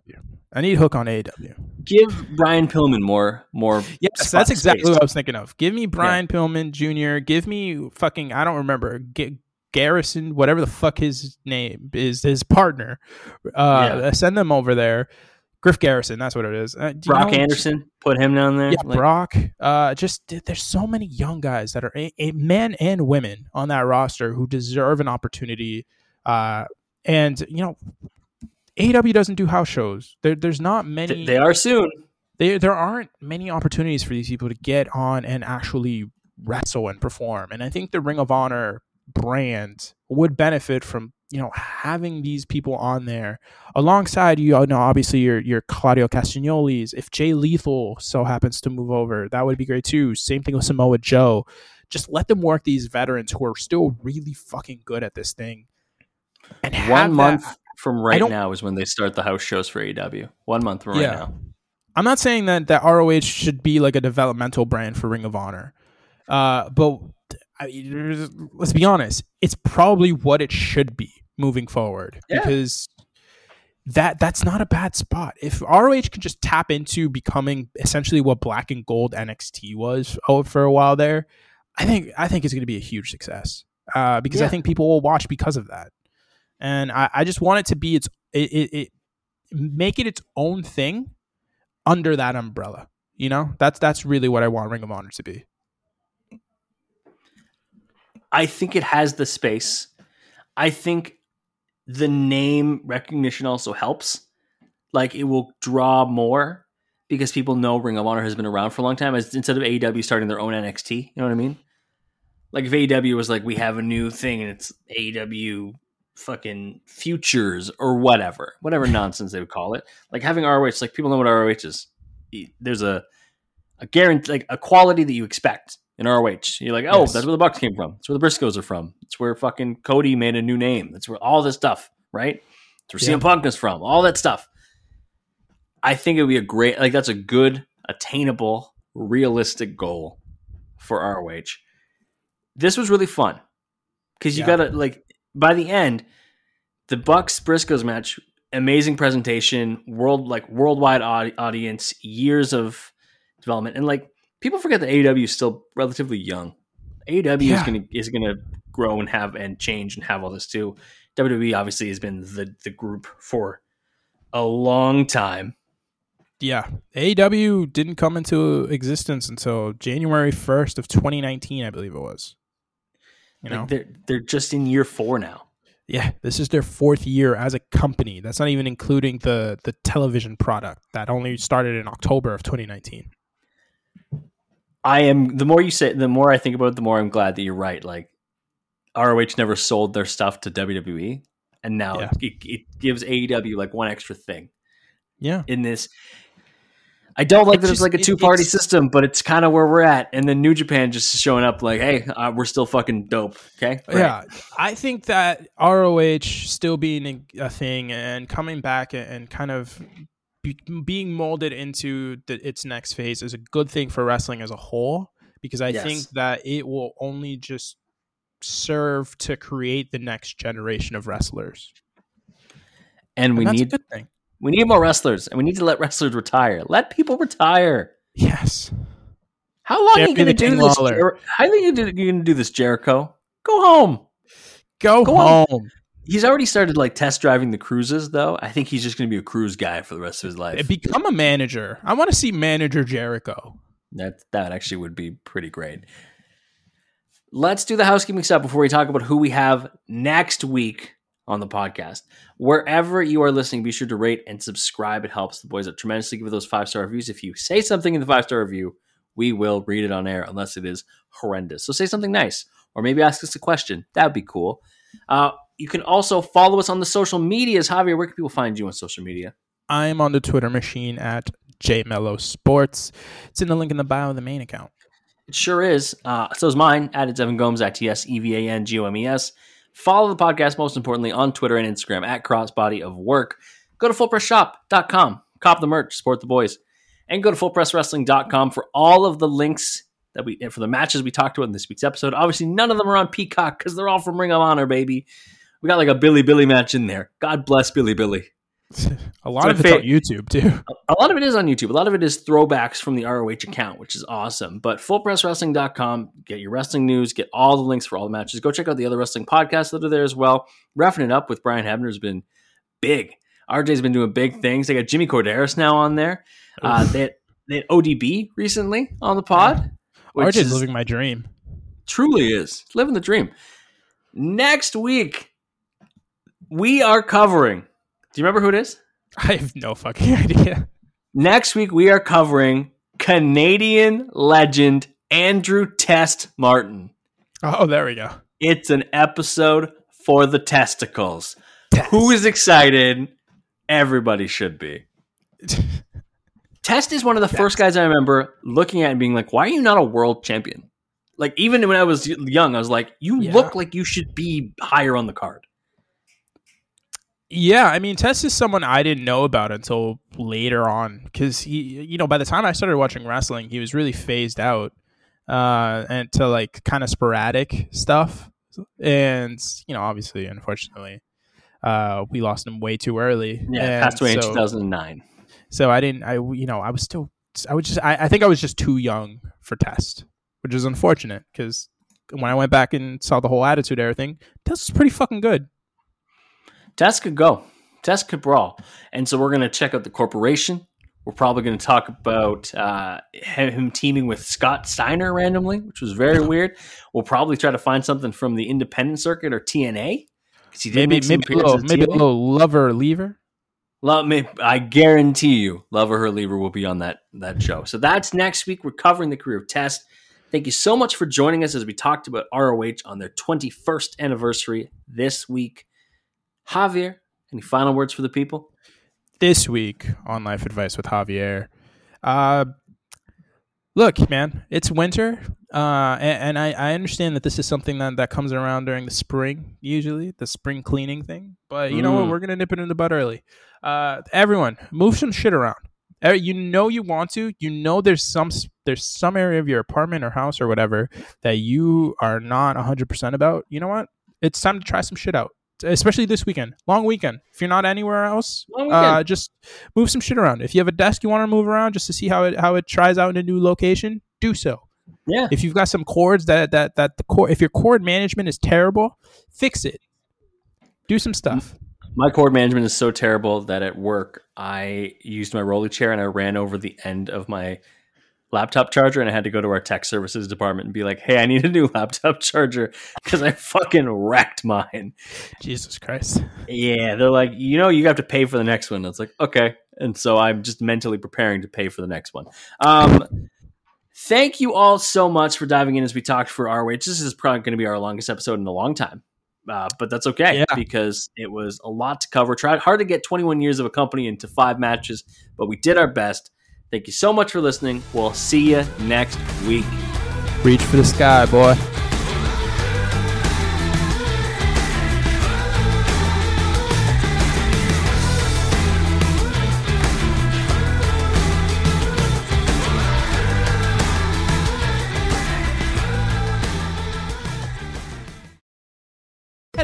I need Hook on AEW.
Give Brian Pillman more more.
Yes,
spot
that's exactly
space.
what I was thinking of. Give me Brian Pillman Jr. Give me fucking I don't remember G- Garrison, whatever the fuck his name is, his partner. Uh,
Yeah.
Send them over there. Griff Garrison, that's what it is. Uh,
Brock
know-
Anderson, put him down there.
Yeah,
Like,
Brock. Uh, just there's so many young guys that are a, a men and women on that roster who deserve an opportunity. Uh, and you know, AEW doesn't do house shows. There, there's not many.
th- they are soon.
there there aren't many opportunities for these people to get on and actually wrestle and perform. And I think the Ring of Honor brand would benefit from you know having these people on there alongside you know obviously your your Claudio Castagnolis. If Jay Lethal so happens to move over, that would be great too. Same thing with Samoa Joe. Just let them work these veterans who are still really fucking good at this thing. And
One
that-
month from right now is when they start the house shows for AEW. One month from right now.
I'm not saying that that ROH should be like a developmental brand for Ring of Honor, uh, but I, let's be honest, it's probably what it should be moving forward
Yeah.
because that that's not a bad spot. If ROH can just tap into becoming essentially what Black and Gold NXT was for a while there, I think I think it's going to be a huge success uh, because I think people will watch because of that, and I, I just want it to be its it, it, it make it its own thing under that umbrella. You know, that's that's really what I want Ring of Honor to be.
I think it has the space. I think the name recognition also helps. Like it will draw more because people know Ring of Honor has been around for a long time. As instead of AEW starting their own NXT, you know what I mean? Like if AEW was like, we have a new thing and it's AEW fucking futures or whatever, whatever nonsense they would call it. Like having ROH, like people know what ROH is. There's a a guarantee, like a quality that you expect in ROH. You're like, oh,
Yes.
that's where the Bucks came from. That's where the Briscoes are from. That's where fucking Cody made a new name. That's where all this stuff, right? That's where
Yeah.
CM Punk is from. All that stuff. I think it would be a great, like, that's a good, attainable, realistic goal for ROH. This was really fun because you
Yeah.
gotta like by the end, the Bucks Briscoes match, amazing presentation, world like worldwide audi- audience, years of development, and like people forget that AEW is still relatively young. AEW is gonna is gonna grow and have and change and have all this too. WWE obviously has been the the group for a long time.
Yeah, AEW didn't come into existence until January first of 2019, I believe it was. You know,
Like they're they're just in year four now.
yeah, this is their fourth year as a company. That's not even including the the television product that only started in October of 2019.
I am the more you say the more I think about it, the more I'm glad that you're right. Like ROH never sold their stuff to WWE, and now
Yeah.
it, it gives AEW like one extra thing
Yeah,
in this. I don't like that it's like a two party system, but it's kind of where we're at. And then New Japan just showing up like, hey, uh, we're still fucking dope. Okay, Great.
Yeah, I think that ROH still being a a thing and coming back and- and kind of be, being molded into the, its next phase is a good thing for wrestling as a whole because I
Yes.
think that it will only just serve to create the next generation of wrestlers.
and we
and that's
need
a good thing.
we need more wrestlers, and we need to let wrestlers retire. Let people retire.
Yes.
How long are you going to do
King
this? Jer- How long are you going to do this, Jericho? Go home.
Go,
Go on.
home.
He's already started like test driving the cruises, though. I think he's just going to be a cruise guy for the rest of his life.
And Become a manager. I want to see manager Jericho.
That that actually would be pretty great. Let's do the housekeeping stuff before we talk about who we have next week on the podcast. Wherever you are listening, be sure to rate and subscribe. It helps the boys out tremendously. Give it those five star reviews. If you say something in the five star review, we will read it on air unless it is horrendous. So say something nice, or maybe ask us a question. That would be cool. Uh, you can also follow us on the social medias. Javier, where can people find you on social media?
I'm on the Twitter machine at JMellow Sports. It's in the link in the bio of the main account.
It sure is. Uh, so is mine. At it's Evan Gomes at T S E V A N G O M E S. Follow the podcast, most importantly, on Twitter and Instagram at Crossbody of Work. Go to fullpressshop.com, cop the merch, support the boys, and go to fullpresswrestling.com for all of the links that we for the matches we talked about in this week's episode. Obviously, none of them are on Peacock because they're all from Ring of Honor, baby. We got like a Billy Billy match in there. God bless Billy Billy.
A lot
So
of it's
fa-
on YouTube too.
A lot of it is on YouTube. A lot of it is throwbacks from the ROH account, which is awesome. But fullpresswrestling.com, get your wrestling news, get all the links for all the matches. Go check out the other wrestling podcasts that are there as well. Roughing it up with Brian Hebner has been big. RJ's been doing big things. They got Jimmy Korderas now on there. Uh, they, had, they had ODB recently on the pod.
RJ's
is-
living my dream.
truly is living the dream. Next week, we are covering. Do you remember who it is?
I have no fucking idea.
Next week, we are covering Canadian legend Andrew Test Martin.
Oh, there we go.
It's an episode for the testicles. Who is excited? Everybody should be. Test is one of the first guys I remember looking at and being like, why are you not a world champion? Like, even when I was young, I was like, you
Yeah.
look like you should be higher on the card.
Yeah, I mean, Test is someone I didn't know about until later on because he, you know, by the time I started watching wrestling, he was really phased out uh, and to like kind of sporadic stuff. And you know, obviously, unfortunately, uh, we lost him way too early.
Yeah,
and
passed away in 2009.
So I didn't. I you know I was still. I was just. I, I think I was just too young for Test, which is unfortunate because when I went back and saw the whole Attitude Era thing, Test was pretty fucking good.
Test could go. Test could brawl. And so we're going to check out the corporation. We're probably going to talk about uh, him teaming with Scott Steiner randomly, which was very weird. We'll probably try to find something from the independent circuit or TNA.
Maybe maybe a little, maybe a little lover lever.
Love me. I guarantee you, Love or Her Lever will be on that that show. So that's next week. We're covering the career of Test. Thank you so much for joining us as we talked about ROH on their 21st anniversary this week. Javier, any final words for the people?
this week on Life Advice with Javier. Uh, look, man, it's winter, uh, and, and I, I understand that this is something that, that comes around during the spring, usually the spring cleaning thing. But you know what?
Mm.
We're gonna nip it in the bud early. Uh, everyone, move some shit around. Uh, You know you want to. You know there's some there's some area of your apartment or house or whatever that you are not 100% about. You know what? It's time to try some shit out. Especially this weekend, long weekend. If you're not anywhere else,
Long
uh, just move some shit around. If you have a desk you want to move around just to see how it how it tries out in a new location, do so.
Yeah.
If you've got some cords that that that the cord if your cord management is terrible, fix it. Do some stuff.
My cord management is so terrible that at work I used my rolly chair and I ran over the end of my laptop charger and I had to go to our tech services department and be like, "Hey, I need a new laptop charger because I fucking wrecked mine."
Jesus Christ.
Yeah, they're like, "You know, you have to pay for the next one." It's like, "Okay." And so I'm just mentally preparing to pay for the next one. Um Thank you all so much for diving in as we talked for our way. This is probably going to be our longest episode in a long time. Uh, but that's okay
Yeah.
because it was a lot to cover. Tried hard to get 21 years of a company into five matches, but we did our best. Thank you so much for listening. We'll see you next week.
Reach for the sky, boy.